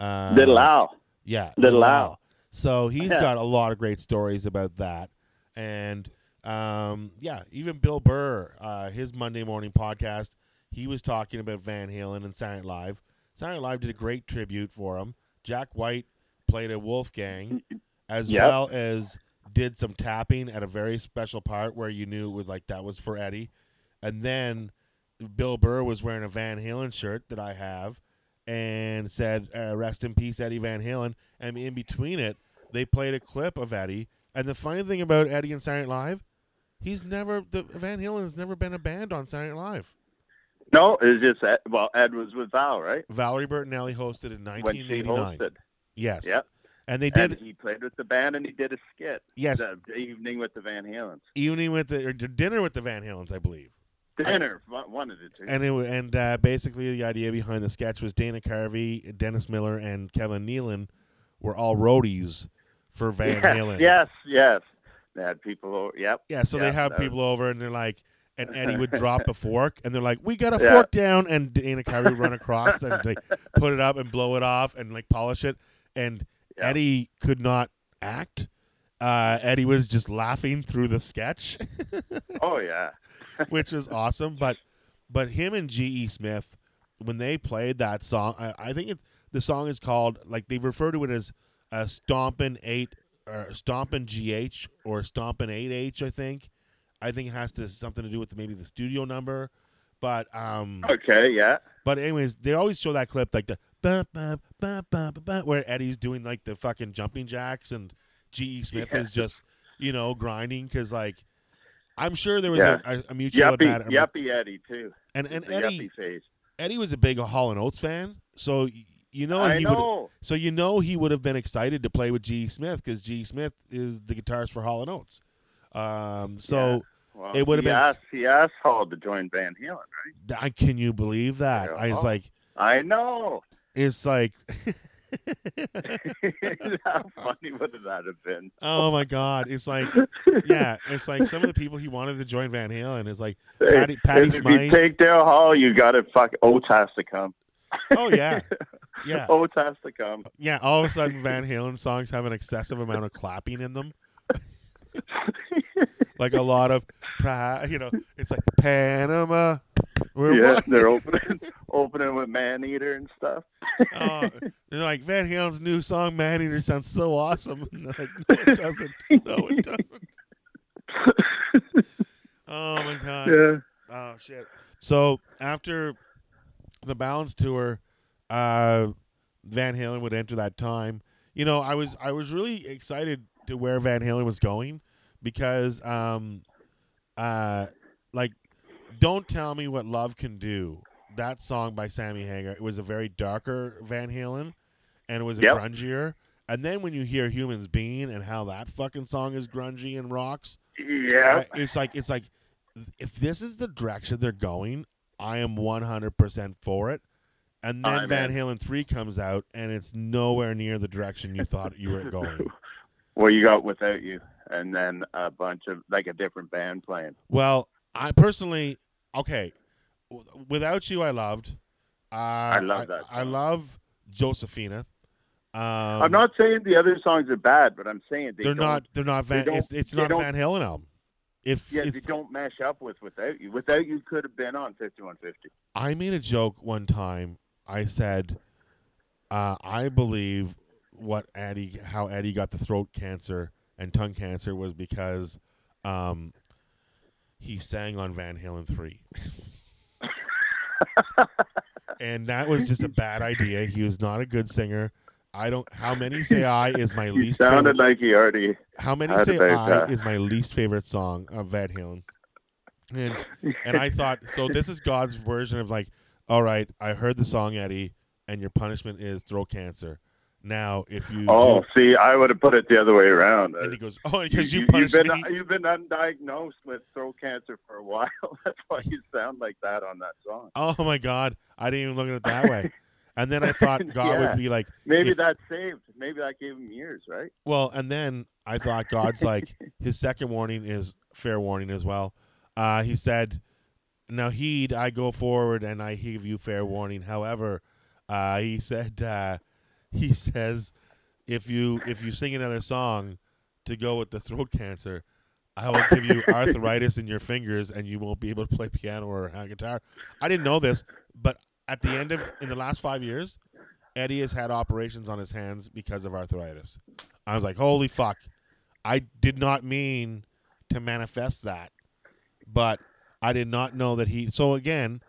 Uh,
Little Al.
yeah,
Little Al.
So he's
Yeah.
got a lot of great stories about that, and um, yeah, even Bill Burr, uh, his Monday morning podcast, he was talking about Van Halen and Silent Live. Silent Live did a great tribute for him. Jack White played a Wolfgang, as
Yep.
well as did some tapping at a very special part where you knew it was like that was for Eddie, and then Bill Burr was wearing a Van Halen shirt that I have, and said uh, "Rest in peace, Eddie Van Halen." And in between it, they played a clip of Eddie. And the funny thing about Eddie and Saturday Night Live, he's never the Van Halen has never been a band on Saturday Night Live.
No, it was just Ed, well, Ed was with Val, right?
Valerie Bertinelli hosted in
When she
1989.
hosted.
Yes.
Yep.
And they
And
did
he played with the band and he did a skit.
yes
The evening with the Van Halens.
evening with the or dinner with the Van Halens, I believe.
Dinner, one one of the two.
And it, and uh, basically the idea behind the sketch was Dana Carvey, Dennis Miller, and Kevin Nealon were all roadies for Van
yes,
Halen.
Yes, yes. They had people over. Yep.
Yeah, so they have
that was-
people over and they're like, and Eddie would drop a fork and they're like, we got a
Yeah.
fork down, and Dana Carvey would run across and like put it up and blow it off and like polish it, and
Yeah.
Eddie could not act. Uh, Eddie was just laughing through the sketch,
Oh yeah.
which was awesome. But but him and G.E. Smith, when they played that song, I, I think it, the song is called like they refer to it as a stompin' eight or stompin' GH or stompin' eight H. I think. I think it has to something to do with maybe the studio number, but um,
Okay. Yeah.
but anyways, they always show that clip like the ba, ba, ba, ba, ba, ba, where Eddie's doing like the fucking jumping jacks and G.E. Smith
Yeah.
is just you know grinding because like I'm sure there was
Yeah.
a, a, mutual
Yuppie,
admi-
yuppie Eddie too.
and and Eddie
face.
Eddie was a big Hall and Oates fan, so you know
I
he would
know.
so you know he would have been excited to play with G. Smith because G. Smith is the guitarist for Hall and Oates. Um, so
Well,
it would've been-
Asked, he asked Hall to join Van Halen, right?
I can you believe that? I was like,
I know.
it's like,
How funny would that have been?
oh my god, it's like, yeah, it's like some of the people he wanted to join Van Halen is like, Patty- Patty
if you take Daryl Hall, you got to fuck. Oates has to come.
oh yeah, yeah,
Oates has to come.
yeah. All of a sudden, Van Halen songs have an excessive amount of clapping in them. like a lot of, you know, it's like Panama. We're
yeah, they're opening opening with Man Eater and stuff.
Oh, they're like Van Halen's new song "Man Eater" sounds so awesome. And they're like, no, it doesn't. No, it doesn't. oh my god.
Yeah.
Oh shit. So after the Balance tour, uh, Van Halen would enter that time. You know, I was I was really excited to where Van Halen was going because, um, uh, like, don't tell me what love can do. That song by Sammy Hagar. It was a very darker Van Halen, and it was a
Yep.
grungier. And then when you hear Humans Being and how that fucking song is grungy and rocks,
Yeah.
It's like it's like if this is the direction they're going, I am 100% for it. And then
I'm
Van. Halen 3 comes out and it's nowhere near the direction you thought you were going.
Well, you got Without You, and then a bunch of like a different band playing.
Well, I personally okay, without you I loved uh, I
love that
I,
song.
love Josephina. Um,
I'm not saying the other songs are bad, but I'm saying they
they're
don't,
not they're not
they
Van
don't-
it's, it's not Van Halen album. It,
Yeah,
it,
they don't mesh up with Without You. Without You could have been on 5150.
I made a joke one time. I said, uh, I believe what Eddie, how Eddie got the throat cancer and tongue cancer was because um, he sang on Van Halen three. and that was just a bad idea. He was not a good singer. I don't. How many say I is my least
sounded
favorite.
like he already.
How many say I
uh,
is my least favorite song of Van Halen. And and I thought so. This is God's version of like, all right, I heard the song Eddie, and your punishment is throat cancer. Now, if you
Oh, see, I would have put it the other way around.
and he goes, oh, because you,
you,
punished
have been
me.
you've been undiagnosed with throat cancer for a while. That's why you sound like that on that song.
Oh my God, I didn't even look at it that way. And then I thought God
Yeah.
would be like,
Maybe
If-
that saved. Maybe that gave him years, right?
Well, and then I thought God's like his second warning is fair warning as well. Uh, he said, "Now heed, I go forward, and I give you fair warning." However, uh, he said, uh, he says, if you if you sing another song to go with the throat cancer, I will give you arthritis in your fingers, and you won't be able to play piano or guitar. I didn't know this, but at the end of in the last five years, Eddie has had operations on his hands because of arthritis. I was like, holy fuck. I did not mean to manifest that, but I did not know that he. So again,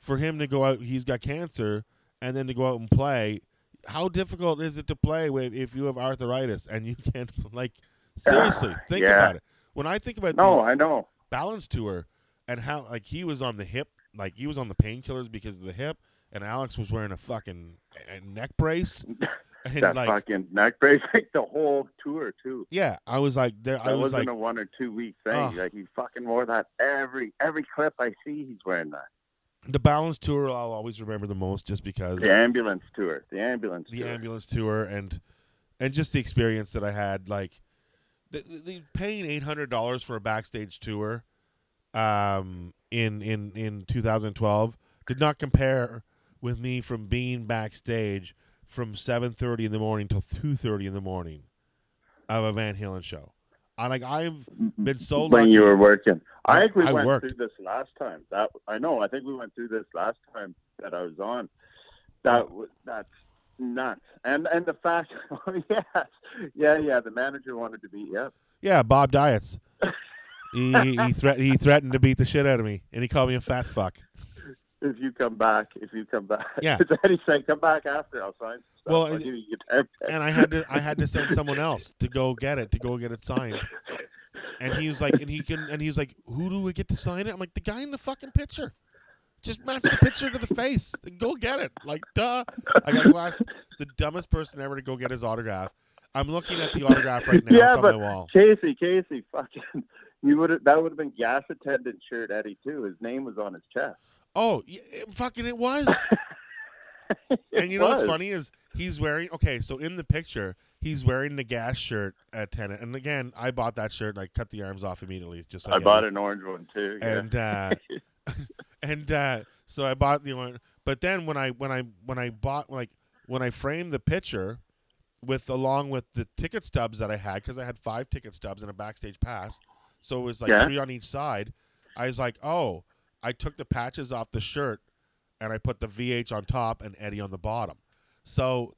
for him to go out, he's got cancer, and then to go out and play. How difficult is it to play with if you have arthritis and you can't like seriously think
Yeah.
about it? When I think about
No,
the
I know.
balance tour and how like he was on the hip, like he was on the painkillers because of the hip, and Alex was wearing a fucking a neck brace, and
that
like
fucking neck brace, like the whole tour too.
yeah, I was like there.
That
I was
wasn't
like
a one or two week thing.
Oh.
Like he fucking wore that every every clip I see. He's wearing that.
The balance tour. I'll always remember the most just because
The ambulance tour. The ambulance.
the
tour.
ambulance tour and and just the experience that I had. Like the, the, paying eight hundred dollars for a backstage tour, um, in in in 2012 did not compare with me from being backstage from 7:30 in the morning till 2:30 in the morning of a Van Halen show. I like I've mm-hmm. been so
when
lucky.
you were working. I think we
I
went
worked.
through this last time. That I know. I think we went through this last time that I was on. That w that's nuts. And and the fact, oh yes, yeah, yeah. The manager wanted to be. Yep.
yeah, Bob Diets. he he, threat, he threatened to beat the shit out of me, and he called me a fat fuck.
If you come back, if you come back.
Yeah.
then he said, "Come back after. I'll sign." Stuff.
Well,
I'll
and-
you a guitar pick."
and I had to I had to send someone else to go get it to go get it signed. And he was like, and he can, and he was like, who do we get to sign it? I'm like, the guy in the fucking picture. Just match the picture to the face. and Go get it. Like, duh. I got asked the dumbest person ever to go get his autograph. I'm looking at the autograph right now.
Yeah,
it's on
but-
my wall.
Casey, Casey, fucking, you would have. That would have been gas attendant shirt Eddie too. His name was on his chest.
Oh, it- fucking it was. and you know what's funny is he's wearing okay. So in the picture, he's wearing the gas shirt at Tenet. And again, I bought that shirt. Like, cut the arms off immediately. Just like
I bought an orange one too. yeah.
and uh, and uh, so I bought the one. But then when I when I when I bought like when I framed the picture with along with the ticket stubs that I had because I had five ticket stubs and a backstage pass, so it was like
Yeah.
three on each side. I was like, oh, I took the patches off the shirt and I put the VH on top and Eddie on the bottom. So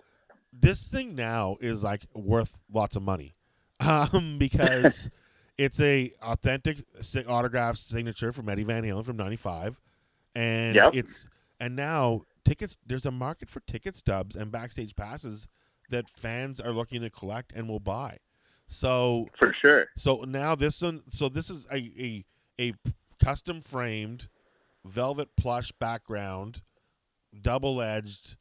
this thing now is like worth lots of money um, because it's a authentic autograph signature from Eddie Van Halen from '95, and
Yep.
it's and now tickets. There's a market for ticket stubs and backstage passes that fans are looking to collect and will buy. So
for sure.
so now this one, so this is a a, a custom framed velvet plush background, double edged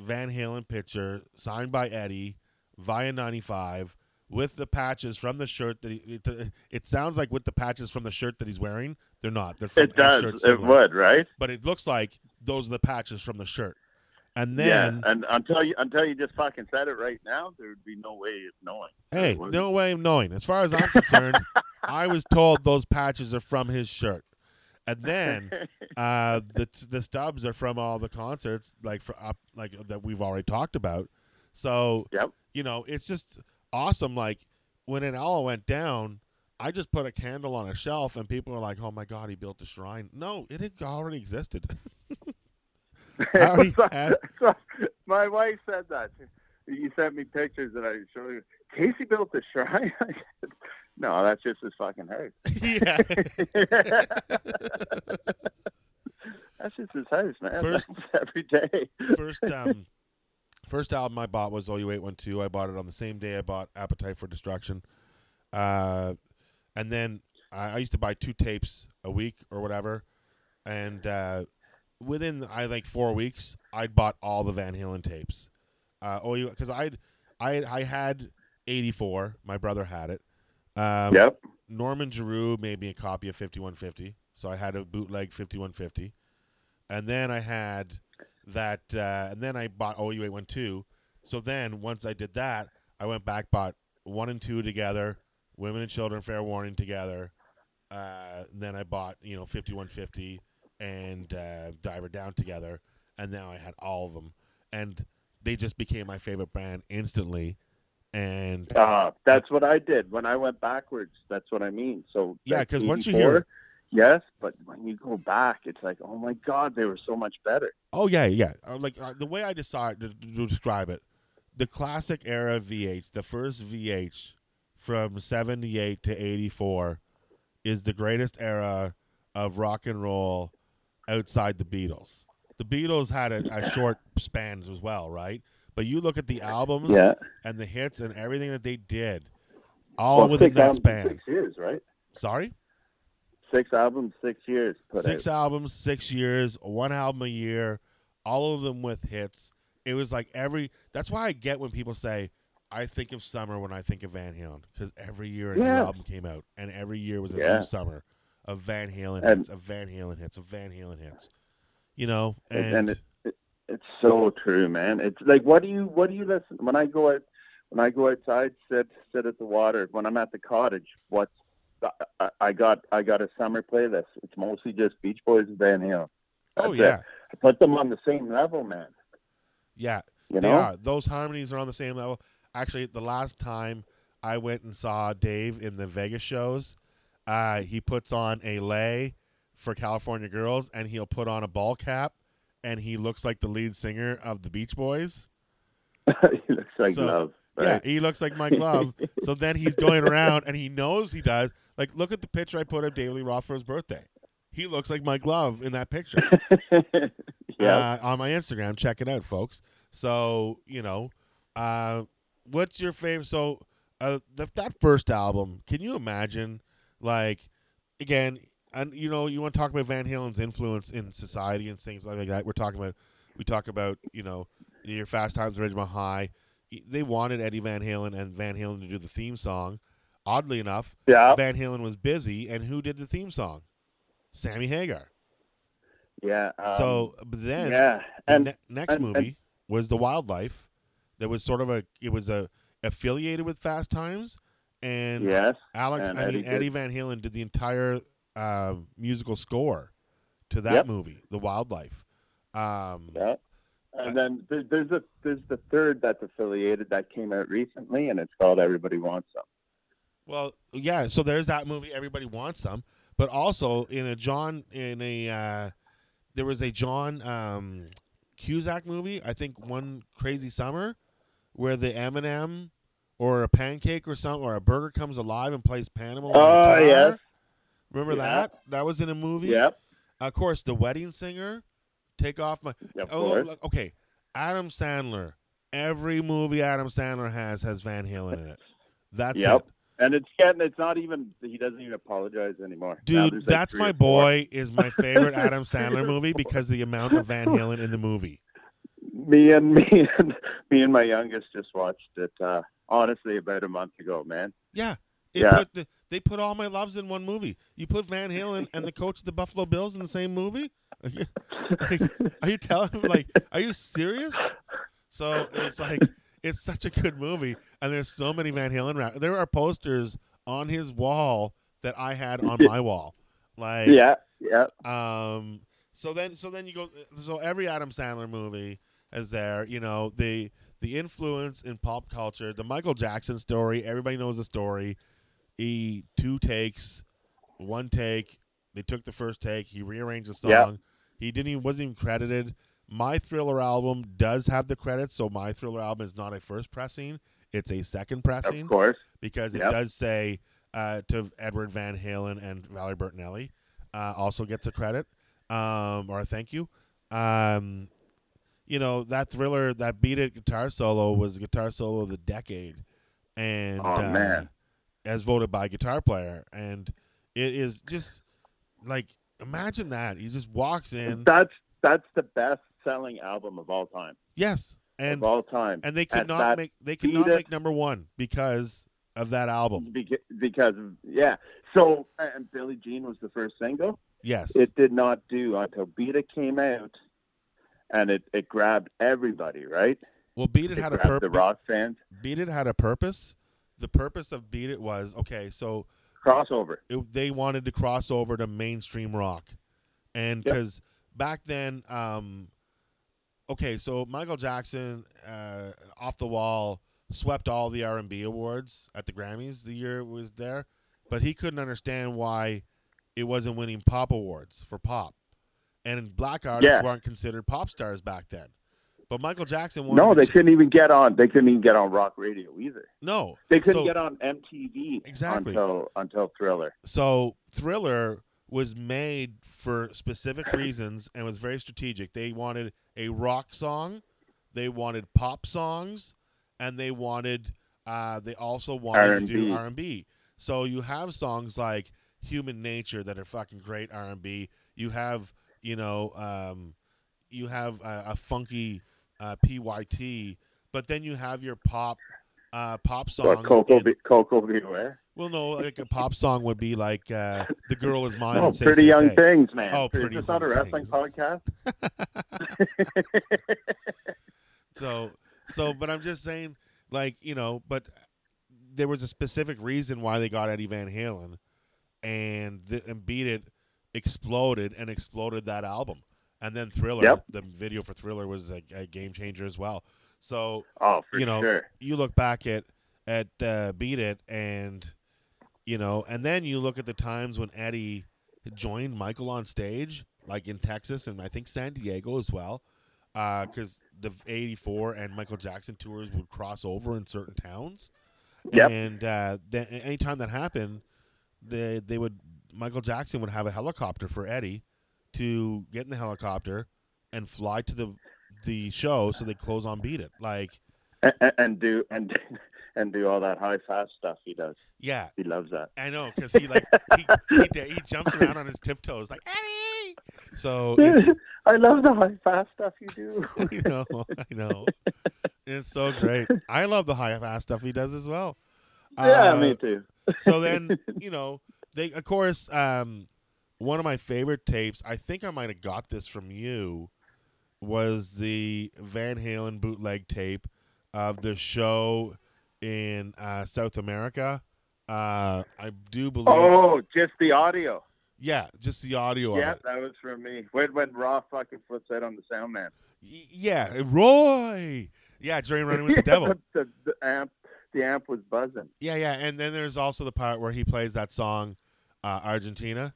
Van Halen picture signed by Eddie via 95 with the patches from the shirt that he, it, it sounds like with the patches from the shirt that he's wearing, they're not. They're from
It does. It would, right?
But it looks like those are the patches from the shirt. And then yeah.
And until you until you just fucking said it right now, there would be no way of knowing.
Hey, no way of knowing. As far as I'm concerned, I was told those patches are from his shirt, and then uh, the the stubs are from all the concerts, like for up, like that we've already talked about. So
Yep.
you know, it's just awesome. Like when it all went down, I just put a candle on a shelf, and people are like, "Oh my god, he built a shrine." No, it had already existed. Already had-
my wife said that. You sent me pictures and I showed you. Casey built a shrine. I No, that's just his fucking house.
yeah.
That's just his house, man.
First-
every day.
first um first album I bought was OU eight one two. I bought it on the same day I bought Appetite for Destruction. Uh and then I, I used to buy two tapes a week or whatever. And uh within I think four weeks I'd bought all the Van Halen tapes. Uh OU because I'd I I had eighty four, my brother had it. Um
yep.
Norman Giroux made me a copy of 5150, so I had a bootleg 5150, and then I had that, uh, and then I bought OU 812. So then once I did that, I went back bought one and two together, Women and Children Fair Warning together. Uh, then I bought you know 5150 and uh, Diver Down together, and now I had all of them, and they just became my favorite band instantly. And
Uh, that's what I did when I went backwards. That's what I mean. So
Yeah, because once you
84,
hear-
yes, but when you go back, it's like, oh my god, they were so much better.
Oh yeah, yeah. Uh, like uh, the way I decide to, to describe it, the classic era VH, the first VH from '78 to '84, is the greatest era of rock and roll outside the Beatles. The Beatles had a, a short span as well, right? But you look at the albums
Yeah,
and the hits and everything that they did, all
well,
within that span.
six years, right?
Sorry,
Six albums, six years. Put
six
out.
albums, six years, one album a year, all of them with hits. It was like every. That's why I get when people say, "I think of summer when I think of Van Halen," because every year a new album came out, and every year was a
Yeah.
new summer of Van Halen
And-
hits, of Van Halen hits, of Van Halen hits. You know,
And-
and,
and it- It's so true, man. It's like, what do you, what do you listen when I go out, when I go outside, sit, sit at the water. When I'm at the cottage, what's I, I got, I got a summer playlist. It's mostly just Beach Boys and Van Halen.
oh
That's it.
yeah,
I put them on the same level, man.
yeah,
You
they
know,
are. Those harmonies are on the same level. Actually, the last time I went and saw Dave in the Vegas shows, uh, he puts on a lei for California Girls, and he'll put on a ball cap, and he looks like the lead singer of the Beach Boys.
he looks like
So,
love.
Yeah, he looks like Mike Love. so then he's going around, and he knows he does. Like, look at the picture I put of Dave Lee Roth for his birthday. He looks like Mike Love in that picture.
yeah.
uh, on my Instagram. Check it out, folks. So you know, uh, what's your favorite? So uh, th- that first album, can you imagine? Like, again, and you know, you want to talk about Van Halen's influence in society and things like that. We're talking about, we talk about, you know, your Fast Times at Ridgemont High. They wanted Eddie Van Halen and Van Halen to do the theme song. Oddly enough,
yeah.
Van Halen was busy, and who did the theme song? Sammy Hagar.
Yeah. Um,
so, but then
yeah,
the
and
ne- next
and- and-
movie was the Wildlife. That was sort of a it was a affiliated with Fast Times, and
yes,
Alex.
and
I mean
did-
Eddie Van Halen did the entire uh, musical score to that
Yep.
movie, The Wildlife. Um,
yeah. And then there's a there's the third that's affiliated that came out recently, and it's called Everybody Wants Some.
Well, yeah. So there's that movie. Everybody wants some, but also in a John in a uh, there was a John um, Cusack movie. I think one Crazy Summer, where the M&M or a pancake or something or a burger comes alive and plays Panama.
Oh, yes.
Remember
Yeah.
that? That was in a movie.
Yep.
Of course, the wedding singer. Take off my.
Of
Oh, look, okay. Adam Sandler. Every movie Adam Sandler has has Van Halen in it. That's
Yep.
it.
And it's getting it's not even he doesn't even apologize anymore.
Dude,
like
that's my boy is my favorite Adam Sandler movie because the amount of Van Halen in the movie.
Me and me and me and my youngest just watched it. Uh, honestly, about a month ago, man.
Yeah. It
Yeah.
Put the, they put all my loves in one movie. You put Van Halen and the coach of the Buffalo Bills in the same movie? Are you, are you telling me like are you serious? So it's like it's such a good movie and there's so many Van Halen rap. There are posters on his wall that I had on my wall. Like
yeah, yeah.
Um. So then, so then you go. So every Adam Sandler movie is there. You know the the influence in pop culture. The Michael Jackson story. Everybody knows the story. He two takes, one take. They took the first take. He rearranged the song.
Yeah.
He didn't even wasn't even credited. My Thriller album does have the credits, so My Thriller album is not a first pressing; it's a second pressing
Of course.
because it
Yep.
does say uh, to Edward Van Halen and Valerie Bertinelli. Uh, also gets a credit um, or a thank you. Um, you know that thriller, that beat it guitar solo was the guitar solo of the decade, and
Oh,
uh,
man.
As voted by Guitar Player, and it is just like imagine that he just walks in,
That's that's the best selling album of all time.
yes, and
of all time.
and they could
and
not make they could not make number one because of that album.
Beca- because yeah. So and Billie Jean was the first single.
Yes,
It did not do until Beat It came out, and it, it grabbed everybody. Right?
well, Beat It
It
had a
grabbed the rock fans.
Beat It had a purpose. The purpose of Beat It was okay. So
Crossover.
it, they wanted to cross over to mainstream rock, and
Yep.
because back then, um, okay, so Michael Jackson, uh, off the wall, swept all the R and B awards at the Grammys the year it was there, but he couldn't understand why it wasn't winning pop awards for pop, and black artists
Yeah.
weren't considered pop stars back then. But Michael Jackson wanted
No, they
ch-
couldn't even get on. They couldn't even get on rock radio either.
no.
They couldn't
So-
get on MTV
Exactly.
until until Thriller.
So Thriller was made for specific reasons and was very strategic. They wanted a rock song, they wanted pop songs, and they wanted uh, they also wanted to do
R&B.
R and B. So you have songs like Human Nature that are fucking great R and B. You have you know um, you have a, a funky uh, PYT, but then you have your pop uh, pop song.
What Coco Be- Coco Beware?
well, no, like a pop song would be like uh, "The Girl Is Mine."
Oh,
and say,
pretty
say,
young
say.
things, man.
Oh,
Is
Pretty
this not a wrestling
Things.
podcast?
So, so, but I'm just saying, like you know, but there was a specific reason why they got Eddie Van Halen, and the, and Beat It exploded and exploded that album, and then Thriller,
Yep.
the video for Thriller was a, a game changer as well. So
oh,
You know,
sure.
you look back at at uh, Beat It, and you know, and then you look at the times when Eddie joined Michael on stage, like in Texas and I think San Diego as well, because the '84 and Michael Jackson tours would cross over in certain towns,
Yep.
and uh, then anytime that happened, they they would Michael Jackson would have a helicopter for Eddie to get in the helicopter and fly to the the show so they close on Beat It, like.
And, and- and do and and do all that high fast stuff he does.
Yeah,
He loves that.
I know because he like he, he he jumps around on his tiptoes like Eddie. So
I love the high fast stuff you do.
you know I know it's so great. I love the high fast stuff he does as well.
yeah,
Uh,
me too.
so then you know they of course um one of my favorite tapes. I think I might have got this from you. Was the Van Halen bootleg tape of the show in uh, South America? Uh, I do believe.
Oh, just the audio.
Yeah, just the audio
Yeah, that was from me. When when Roth fucking flips out on the sound man.
Y- Yeah, Roy. Yeah, during Running with the Devil.
the, the amp the amp was buzzing.
Yeah, yeah, and then there's also the part where he plays that song, uh, Argentina,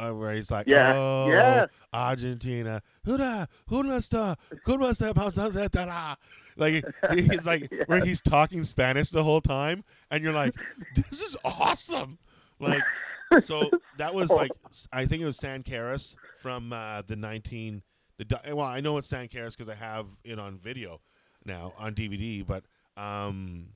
uh, where he's like,
Yeah,
"Oh,
yes.
Argentina, huda, huda sta, cómo está pasando?" Like he's like where he's talking Spanish the whole time, and you're like, "This is awesome!" Like, so that was like I think it was San Caris from uh, the 19 the well I know it's San Caris because I have it on video now on DVD, but um,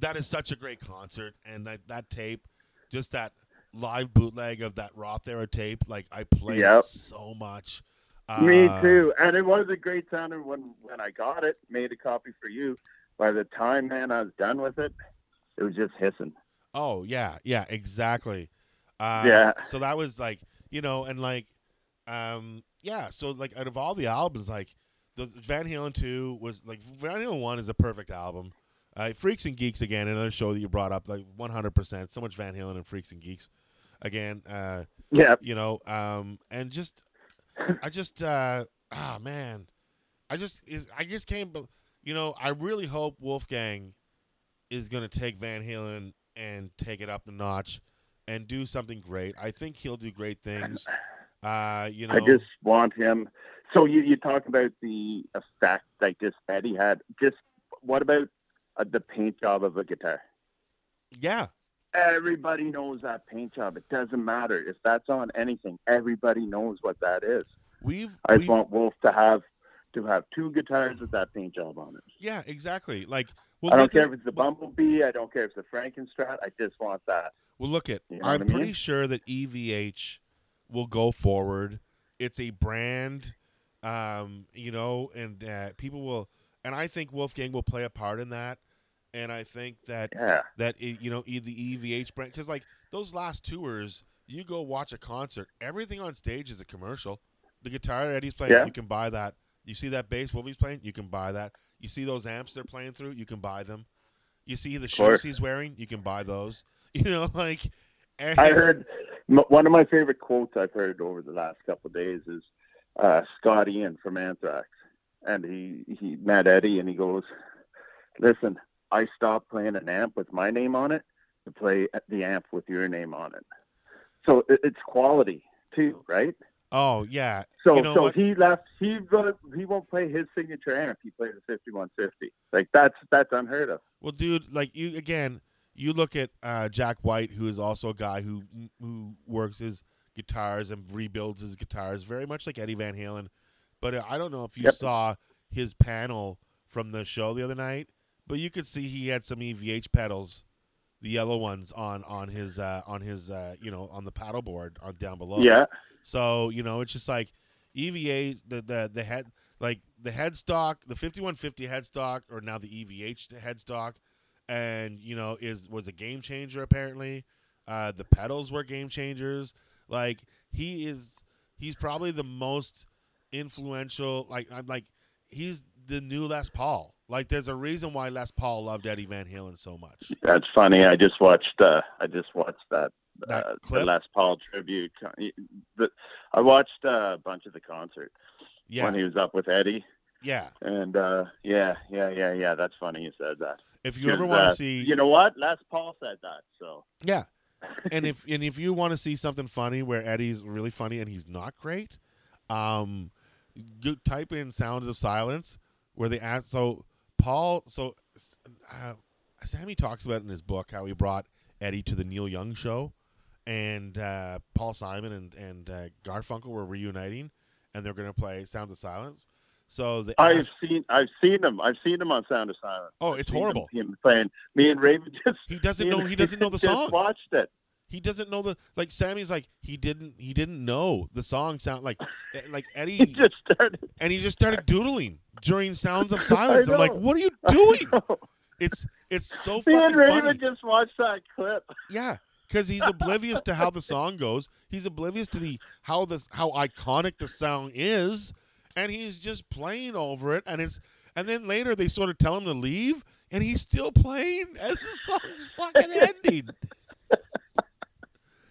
that is such a great concert, and that that tape, just that live bootleg of that Roth era tape, like I played
Yep.
so much.
Me
Uh,
too. And it was a great sounder when when I got it, made a copy for you. By the time, man, I was done with it, it was just hissing.
Oh yeah, yeah, exactly. Uh,
Yeah.
So that was like you know, and like, um, yeah. So like, out of all the albums, like the Van Halen two was like Van Halen one is a perfect album. Uh, Freaks and Geeks again, another show that you brought up, like one hundred percent. So much Van Halen and Freaks and Geeks, again. Uh,
Yeah.
you know, um, and just, I just, uh, ah, man, I just, is, I just can't, you know, I really hope Wolfgang is gonna take Van Halen and take it up a notch and do something great. I think he'll do great things. Uh, you know,
I just want him. So you you talk about the effect like just Eddie had. Just what about uh, the paint job of a guitar?
yeah,
everybody knows that paint job. It doesn't matter if that's on anything. Everybody knows what that is.
We've,
I
we've
want Wolf to have to have two guitars with that paint job on it.
yeah, exactly. Like, well,
I don't care if it's the Bumblebee. I don't care if it's the Frankenstrat. I just want that.
Well, look at.
You know
I'm pretty
mean?
sure that EVH will go forward. It's a brand, um, you know, and uh, people will, and I think Wolfgang will play a part in that. And I think that
Yeah.
that it, you know the EVH brand because like those last tours, you go watch a concert, everything on stage is a commercial. The guitar Eddie's playing,
Yeah.
you can buy that. You see that bass Wolfie's playing, you can buy that. You see those amps they're playing through, you can buy them. You see the shoes he's wearing, you can buy those. You know, like
I heard one of my favorite quotes I've heard over the last couple of days is uh, Scott Ian from Anthrax, and he he met Eddie and he goes, "Listen, I stopped playing an amp with my name on it to play the amp with your name on it." So it's quality too, right?
Oh yeah.
So
You know
so
what?
he left. He gonna, he won't play his signature amp. He plays a fifty one fifty. Like that's that's unheard of.
Well, dude, like you again, you look at uh, Jack White, who is also a guy who who works his guitars and rebuilds his guitars, very much like Eddie Van Halen. But uh, I don't know if you
Yep.
saw his panel from the show the other night, but you could see he had some EVH pedals, the yellow ones on on his uh, on his uh, you know on the paddle board on down below.
Yeah,
So you know, it's just like EVA, the the the head, like the headstock, the fifty one fifty headstock, or now the EVH headstock, and you know is was a game changer apparently. Uh, the pedals were game changers. Like he is, he's probably the most influential. Like I'm like he's the new Les Paul. Like there's a reason why Les Paul loved Eddie Van Halen so much.
that's funny. I just watched. Uh, I just watched that.
That
uh, the? Les Paul tribute. The, I watched uh, a bunch of the concert
Yeah,
when he was up with Eddie,
yeah.
and uh, yeah, yeah, yeah, yeah. That's funny you said that.
If you ever want to
uh,
see,
you know what? Les Paul said that. So
Yeah. and if and if you want to see something funny where Eddie's really funny and he's not great, um, you type in "Sounds of Silence" where they ask. So Paul, so uh, Sammy talks about in his book how he brought Eddie to the Neil Young show, and uh, Paul Simon and and uh, Garfunkel were reuniting, and they're going to play "Sounds of Silence." So the
I've seen I've seen him. I've seen him on Sound of Silence.
Oh, it's
seen him-
horrible.
Him playing. Me and Raven just
he doesn't know he doesn't know the song.
Just watched it.
He doesn't know the like. Sammy's like he didn't he didn't know the song sound like eh, like
He
Eddie
just started.
and he just started doodling during Sounds of Silence. I'm like, what are you doing? It's it's so
Me
fucking
and Raven
funny.
just watched that clip.
Yeah, because he's oblivious to how the song goes. He's oblivious to the how this how iconic the song is, and he's just playing over it. And it's and then later they sort of tell him to leave, and he's still playing as the song's fucking ending.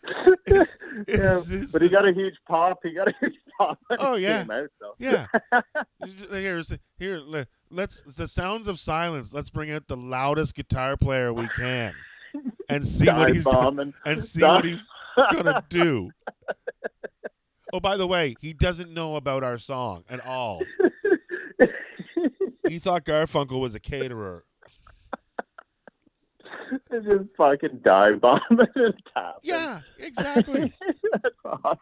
It's,
Yeah,
it's, it's-
but he got a huge pop. He got a huge pop.
Oh, yeah.
out, though.
Yeah. Here's here. le- Let's the sounds of silence. Let's bring out the loudest guitar player we can, and see what
Dive
he's gonna, and see
Dive-
what he's gonna do. Oh, by the way, he doesn't know about our song at all. He thought Garfunkel was a caterer.
just fucking dive bomb bombing and tapping.
Yeah, exactly.
That's awesome.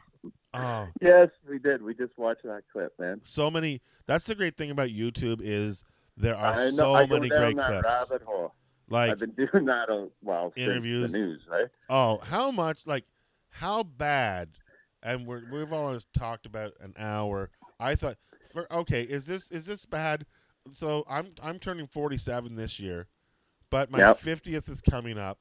Oh,
Yes, we did. We just watched that clip, man.
so many. That's the great thing about YouTube is there are
know,
so
I
many great
that
clips.
Rabbit hole.
Like
I've been doing that a while since
Interviews.
the news, right?
Oh, how much? Like, how bad? And we're, we've always talked about an hour. I thought, for, okay, is this is this bad? So I'm I'm turning 47 this year, but my
Yep.
50th is coming up.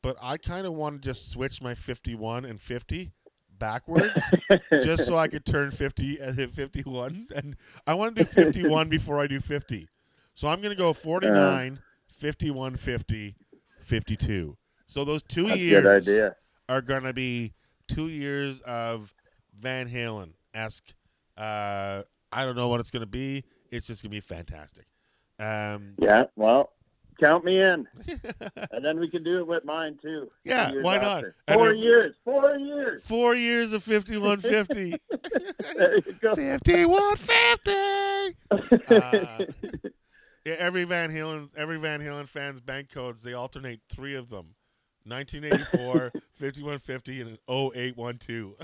But I kind of want to just switch my 51 and 50 backwards, just so I could turn 50 and hit 51. And I want to do 51 before I do 50. So I'm gonna go 49, 51, 50, 52. So those two years are going to be two years of Van Halen esque. Uh, I don't know what it's going to be. It's just going to be fantastic. Um,
Yeah, well, count me in, and then we can do it with mine too.
Yeah, why not?
after.
And
Four
then-
years. Four years.
Four years of 5150.
There you go.
5150. Uh, yeah, every Van Halen, every Van Halen fan's bank codes, they alternate three of them. 1984, 5150, and an 0812.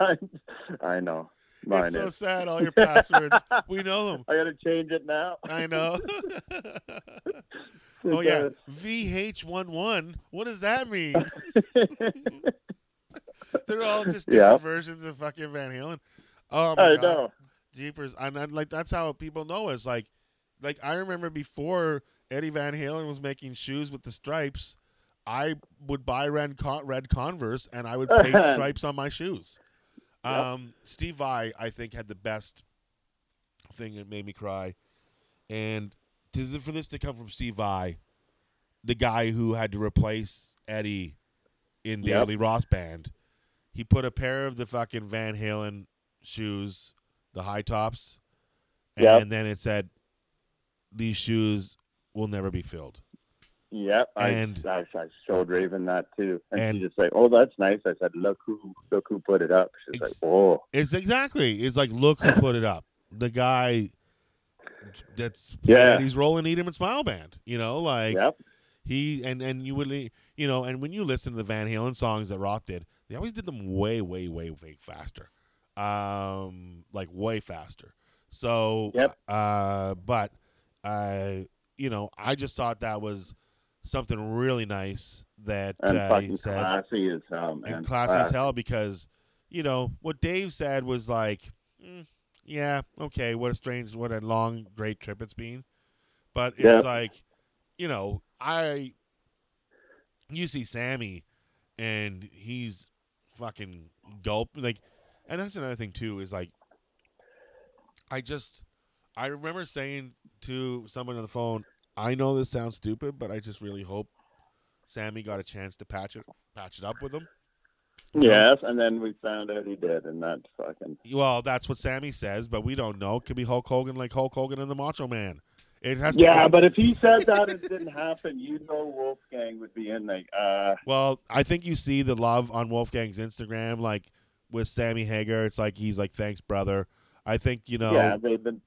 I, I know. Mine
it's so sad. All your passwords, we know them.
I got to change it now.
I know. oh yeah, VH11. What does that mean? They're all just different
Yeah.
versions of fucking Van Halen. Oh my
I
god,
know.
jeepers! And then, like that's how people know us. Like, like I remember before Eddie Van Halen was making shoes with the stripes. I would buy red, Con- red Converse and I would paint stripes on my shoes. Um, Steve Vai, I think, had the best thing that made me cry. And to, for this to come from Steve Vai, the guy who had to replace Eddie in
Yep.
Dave Lee Roth Band, he put a pair of the fucking Van Halen shoes, the high tops, and
Yep.
then it said, "These shoes will never be filled."
Yep, I,
And-
I, I showed Raven that too, and,
and-
she just like, "Oh, that's nice." I said, "Look who, look who put it up." She's
Ex-
like, "Oh,
It's exactly. It's like, look who put it up. The guy that's
Yeah.
he's rolling Eat 'Em and Smile Band. You know, like
yep,
he and and you would you know, and when you listen to the Van Halen songs that Roth did, they always did them way, way, way, way faster. Um, like way faster. So,
Yep.
uh, but, uh, you know, I just thought that was something really nice that
and
uh, he
fucking
said
classy as hell, man.
and classy as hell because you know what Dave said was like, mm, yeah, okay, what a strange, what a long, great trip it's been, but it's
Yeah.
like, you know, I, you see Sammy, and he's fucking gulp like, and that's another thing too is like, I just, I remember saying to someone on the phone, I know this sounds stupid, but I just really hope Sammy got a chance to patch it patch it up with him.
Yes, and then we found out he did, and that's fucking.
Well, that's what Sammy says, but we don't know. Could be Hulk Hogan like Hulk Hogan and the Macho Man. It has to
Yeah,
be-
but if he said that it didn't happen, you know Wolfgang would be in like, uh,
Well, I think you see the love on Wolfgang's Instagram, like with Sammy Hagar. It's like he's like, "Thanks, brother." I think you know
yeah, they've been.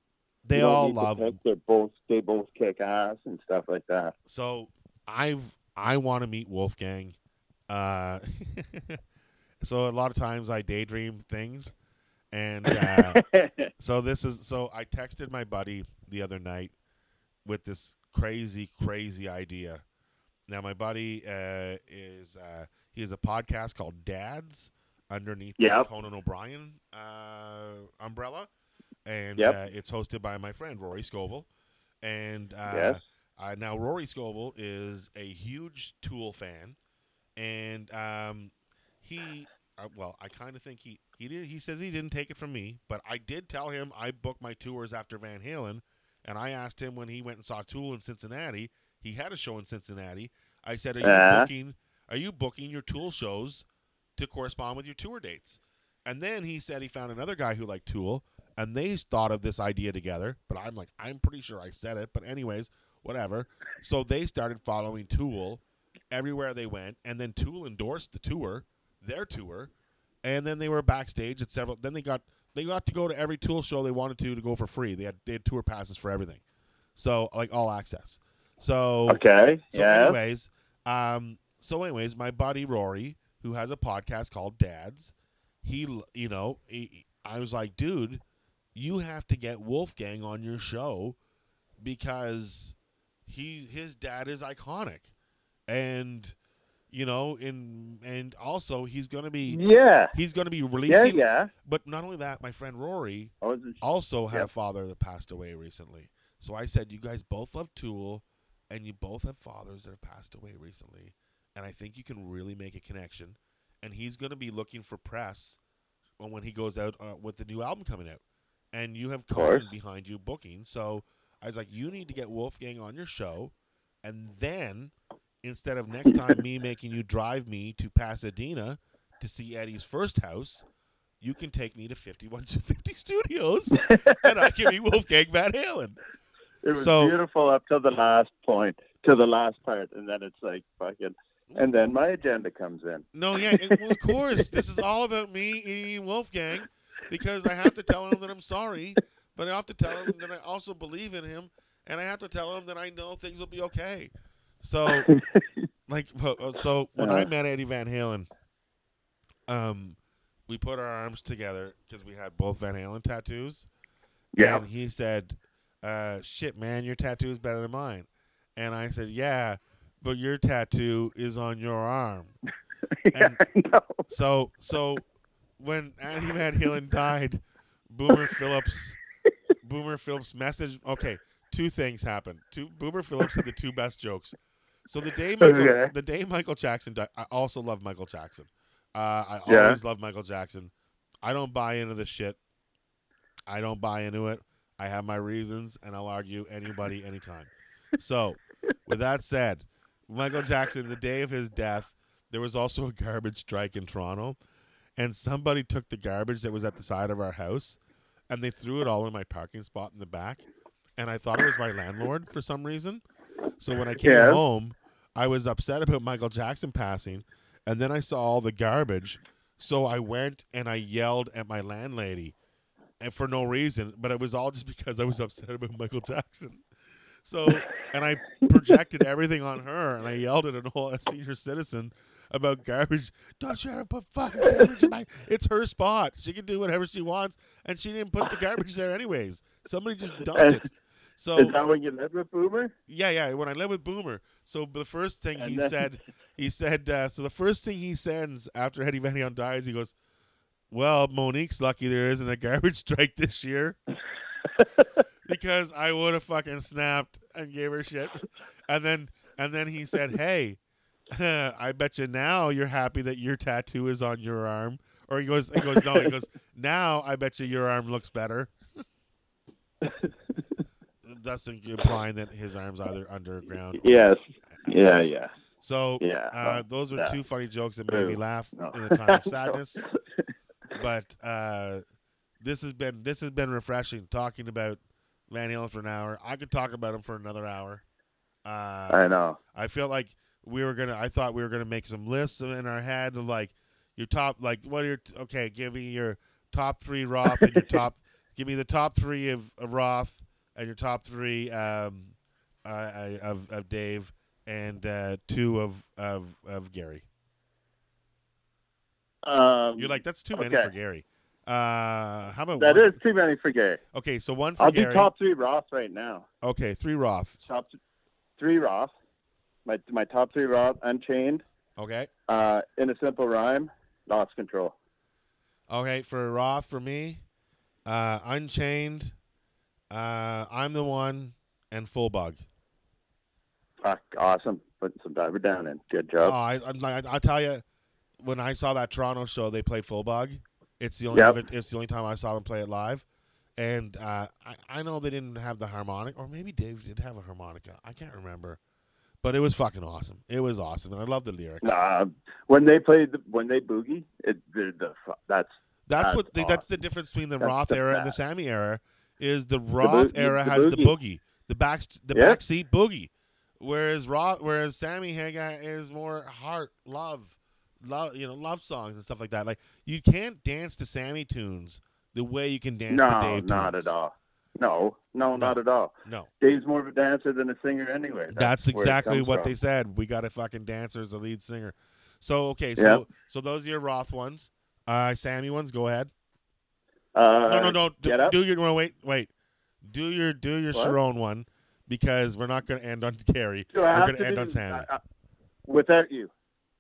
They
you
all love him.
They're both they both kick ass and stuff like that.
So I've I want to meet Wolfgang. Uh, so a lot of times I daydream things, and uh, So this is so I texted my buddy the other night with this crazy, crazy idea. Now my buddy uh, is uh, he has a podcast called Dads underneath the Conan O'Brien uh, umbrella, and
Yep.
uh, it's hosted by my friend Rory Scovel. And uh,
Yes.
uh, now Rory Scovel is a huge Tool fan, and um, he uh, well, I kind of think he he did. He says he didn't take it from me, but I did tell him I booked my tours after Van Halen, and I asked him when he went and saw Tool in Cincinnati. He had a show in Cincinnati. I said, "Are you
Uh-huh.
booking? Are you booking your Tool shows to correspond with your tour dates?" And then he said he found another guy who liked Tool, and they thought of this idea together. But I'm like, I'm pretty sure I said it. But anyways, whatever. So they started following Tool everywhere they went, and then Tool endorsed the tour, their tour, and then they were backstage at several. Then they got they got to go to every Tool show they wanted to to go for free. They had they had tour passes for everything, so like all access. So
Okay.
so
yeah.
anyways, um, so anyways, my buddy Rory, who has a podcast called Dads, he, you know, he, I was like, dude, you have to get Wolfgang on your show because he his dad is iconic, and you know, in and also he's gonna be
Yeah.
he's gonna be releasing.
Yeah. yeah.
But not only that, my friend Rory also had a father that passed away recently. So I said, you guys both love Tool, and you both have fathers that have passed away recently, and I think you can really make a connection. And he's going to be looking for press when when he goes out uh, with the new album coming out, and you have. Colin behind you booking. So I was like, you need to get Wolfgang on your show, and then instead of next time me making you drive me to Pasadena to see Eddie's first house, you can take me to 5150 Studios and I can meet Wolfgang Van Halen.
It was
So-
beautiful up to the last point, to the last part, and then it's like fucking. And then my agenda comes in.
No, yeah, and- well, of course. This is all about me eating Wolfgang because I have to tell him that I'm sorry, but I have to tell him that I also believe in him, and I have to tell him that I know things will be okay. So, like, uh, so when I
Uh.
met Eddie Van Halen, um, we put our arms together because we had both Van Halen tattoos.
Yeah.
And he said, uh, "Shit, man, your tattoo is better than mine." And I said, "Yeah, but your tattoo is on your arm."
yeah, I know.
So, so when Eddie Van Halen died, Boomer Phillips, Boomer Phillips message. Okay, two things happened. Two Boomer Phillips had the two best jokes. So the day Michael,
Okay.
the day Michael Jackson died, I also love Michael Jackson. Uh, I
Yeah.
always love Michael Jackson. I don't buy into this shit. I don't buy into it. I have my reasons, and I'll argue anybody, anytime. So, with that said, Michael Jackson, the day of his death, there was also a garbage strike in Toronto, and somebody took the garbage that was at the side of our house, and they threw it all in my parking spot in the back, and I thought it was my landlord for some reason. So when I came
Yeah.
home, I was upset about Michael Jackson passing, and then I saw all the garbage, so I went and I yelled at my landlady, and for no reason, but it was all just because I was upset about Michael Jackson. So, and I projected everything on her, and I yelled at an old senior citizen about garbage. Don't you ever put fucking garbage in my? It's her spot. She can do whatever she wants, and she didn't put the garbage there anyways. Somebody just dumped it. So
Is that when you lived with Boomer?
yeah, yeah. When I lived with Boomer, so the first thing
And
he
then-
said, he said, uh, so the first thing he sends after Eddie Van dies, he goes, "Well, Monique's lucky there isn't a garbage strike this year." because I would have fucking snapped and gave her shit. And then and then he said, "Hey, I bet you now you're happy that your tattoo is on your arm." Or he goes, he goes, no, he goes, now I bet you your arm looks better. That's implying that his arm's either underground.
Yes. Yeah, yeah.
So
Yeah.
uh, those were
yeah.
two funny jokes that made me laugh
No.
in a time of sadness. but uh, this has been this has been refreshing talking about Van Halen for an hour. I could talk about him for another hour. Uh,
I know.
I feel like we were gonna. I thought we were gonna make some lists in our head of like your top, like what are your okay? Give me your top three Roth and your top. Give me the top three of, of Roth and your top three um, uh, uh, of of Dave and uh, two of of of Gary.
Um,
You're like that's too many
okay.
for Gary. Uh, how about
that
one?
is too many for Gary.
Okay, so one for
I'll
Gary.
do top three Roth right now.
Okay, three Roth.
Top th- three Roth. My my top three Roth: Unchained,
Okay,
uh, In a Simple Rhyme, Lost Control.
okay for Roth for me, uh, Unchained. Uh, I'm the one and Full Bug.
Fuck, awesome. Putting some diver down in. Good
Oh,
job.
I, I'm like, I'll tell you, when I saw that Toronto show, they played Full Bug. It's the only
Yep.
other- it's the only time I saw them play it live, and uh, I I know they didn't have the harmonic, or maybe Dave did have a harmonica. I can't remember, but it was fucking awesome. It was awesome, and I love the lyrics.
Nah, when they played, the, when they boogie, it, the, the that's
That's,
That's
what the, that's the difference between the
That's
Roth
the
era and the. Sammy era. Is the Roth
boo-
era
the
has the
boogie.
boogie, the back the
Yeah.
backseat boogie, whereas Roth whereas Sammy Hagar is more heart love, love you know love songs and stuff like that. Like you can't dance to Sammy tunes the way you can dance to
no,
Dave
not
tunes.
at all. No, no, not at all.
No,
Dave's more of a dancer than a singer anyway.
that's,
it
exactly what
from.
they said. We got a fucking dancer as a lead singer. So okay, so so those are your Roth ones. Uh, Sammy ones. Go ahead.
Uh,
no, no, no. Do, do your no, wait, wait. Do your do your
What?
Cherone one because we're not going to end on.
Do
we're going
to
end on Sammy.
uh, uh, without you.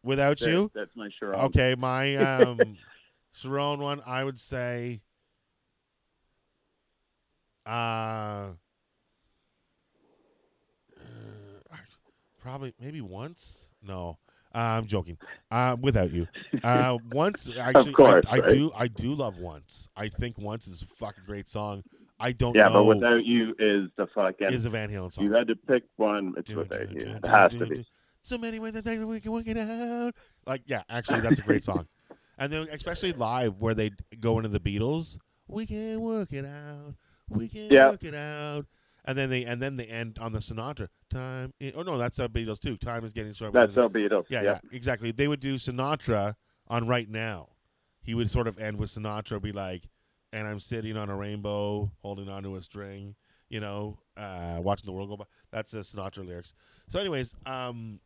Without
There,
you,
That's my sure.
okay. My um, Cherone one, I would say. Uh, uh, probably maybe once. No, uh, I'm joking. Uh, without you, uh, once actually,
course,
I, I
right?
do. I do love once. I think once is a fucking great song. I don't know.
Yeah,
know.
but without you is the fucking.
is a Van Halen song.
you had to pick one. It's
Do,
without
do,
you.
do,
It has to be.
So many ways that we can work it out. Like, yeah, actually, that's a great song. And then, especially live, where they go into the Beatles, we can work it out. We can
Yeah.
work it out. And then they and then they end on the Sinatra. Time. oh no, that's the Beatles too. Time is getting short.
That's the Beatles.
yeah, yeah, exactly. They would do Sinatra on Right Now. He would sort of end with Sinatra, be like, "And I'm sitting on a rainbow, holding onto a string." you know, uh, watching the world go by. That's the Sinatra lyrics. So, anyways, um,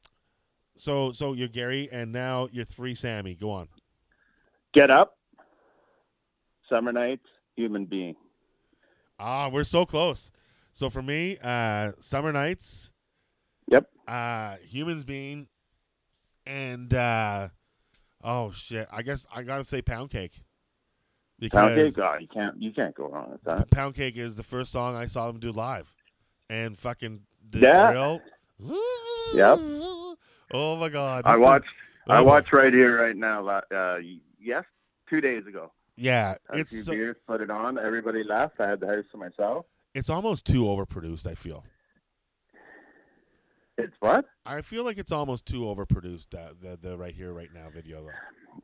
so so you're Gary, and now you're three Sammy. Go on.
Get up. Summer nights. Human being.
Ah, we're so close. So for me, uh, summer nights.
Yep.
Uh, humans being, and uh, oh shit, I guess I gotta say pound cake. Because
Pound cake. God, you can't you can't go wrong with that.
Pound Cake is the first song I saw them do live, and fucking the
Yeah.
drill.
Yep.
Oh my god.
I watched.
thing-
I
oh,
watched right here, right now. Uh, yes, two days ago.
Yeah,
a
it's
few
so,
beers, put it on. Everybody laughed. I had the house to myself.
it's almost too overproduced. I feel.
It's what?
I feel like it's almost too overproduced. Uh, the the right here, right now video though.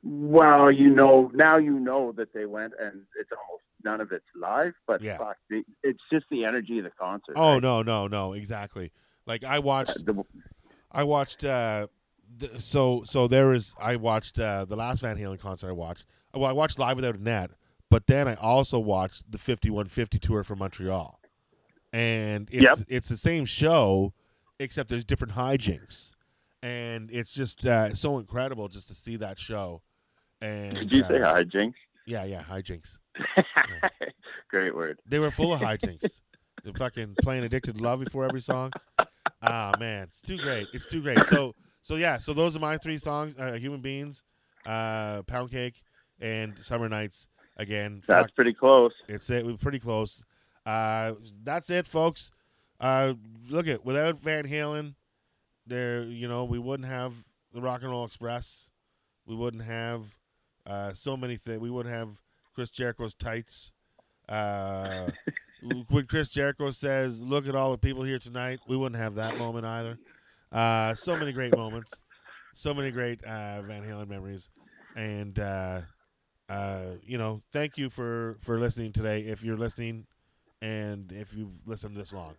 Well, you know, now you know that they went, and it's almost none of it's live. But
Yeah.
fuck, the, it's just the energy of the concert.
Oh
right?
no no no exactly. Like I watched
The-
I watched uh th- so so there is. I watched uh the last Van Halen concert I watched. Well, I watched Live Without a Net, but then I also watched the 5150 tour from Montreal. And it's
Yep.
it's the same show except there's different hijinks. And it's just uh, so incredible just to see that show. And
Did you say
uh,
hi, Jinx?
Yeah, yeah, hijinks.
Great word.
They were full of hijinks. They're fucking playing "Addicted to Love" before every song. Ah man, it's too great. It's too great. So so yeah. So those are my three songs: uh, "Human Beings," uh, "Pound Cake," and "Summer Nights." Again,
That's
fuck,
pretty close.
it's it. We're pretty close. Uh, that's it, folks. Uh, look at without Van Halen, there you know we wouldn't have the Rock and Roll Express. We wouldn't have uh, so many things. We wouldn't have Chris Jericho's tights. Uh, when Chris Jericho says, "Look at all the people here tonight," we wouldn't have that moment either. Uh, so many great moments, so many great uh, Van Halen memories, and uh, uh, you know, thank you for for listening today. If you're listening, and if you've listened this long,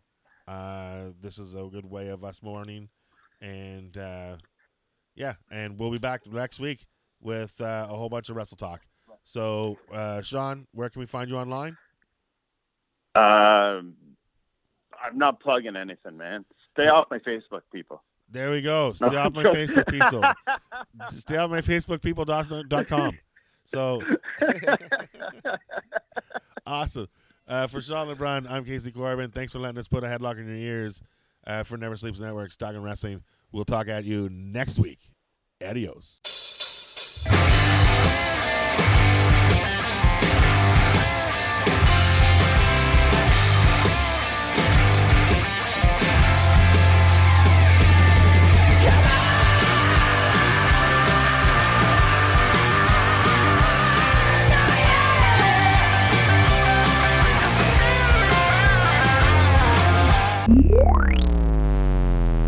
uh, this is a good way of us mourning, and uh, yeah, and we'll be back next week with uh, a whole bunch of wrestle talk. So, uh, Sean, where can we find you online?
Um, I'm not plugging anything, man. Stay off my Facebook, people.
There we go. Stay
No,
off my. Facebook people. Stay off my Facebook people dot com. So awesome. Uh, for Sean LeBrun, I'm Casey Corbin. Thanks for letting us put a headlock in your ears uh, for Never Sleeps Network, Talking Wrestling. We'll talk at you next week. Adios.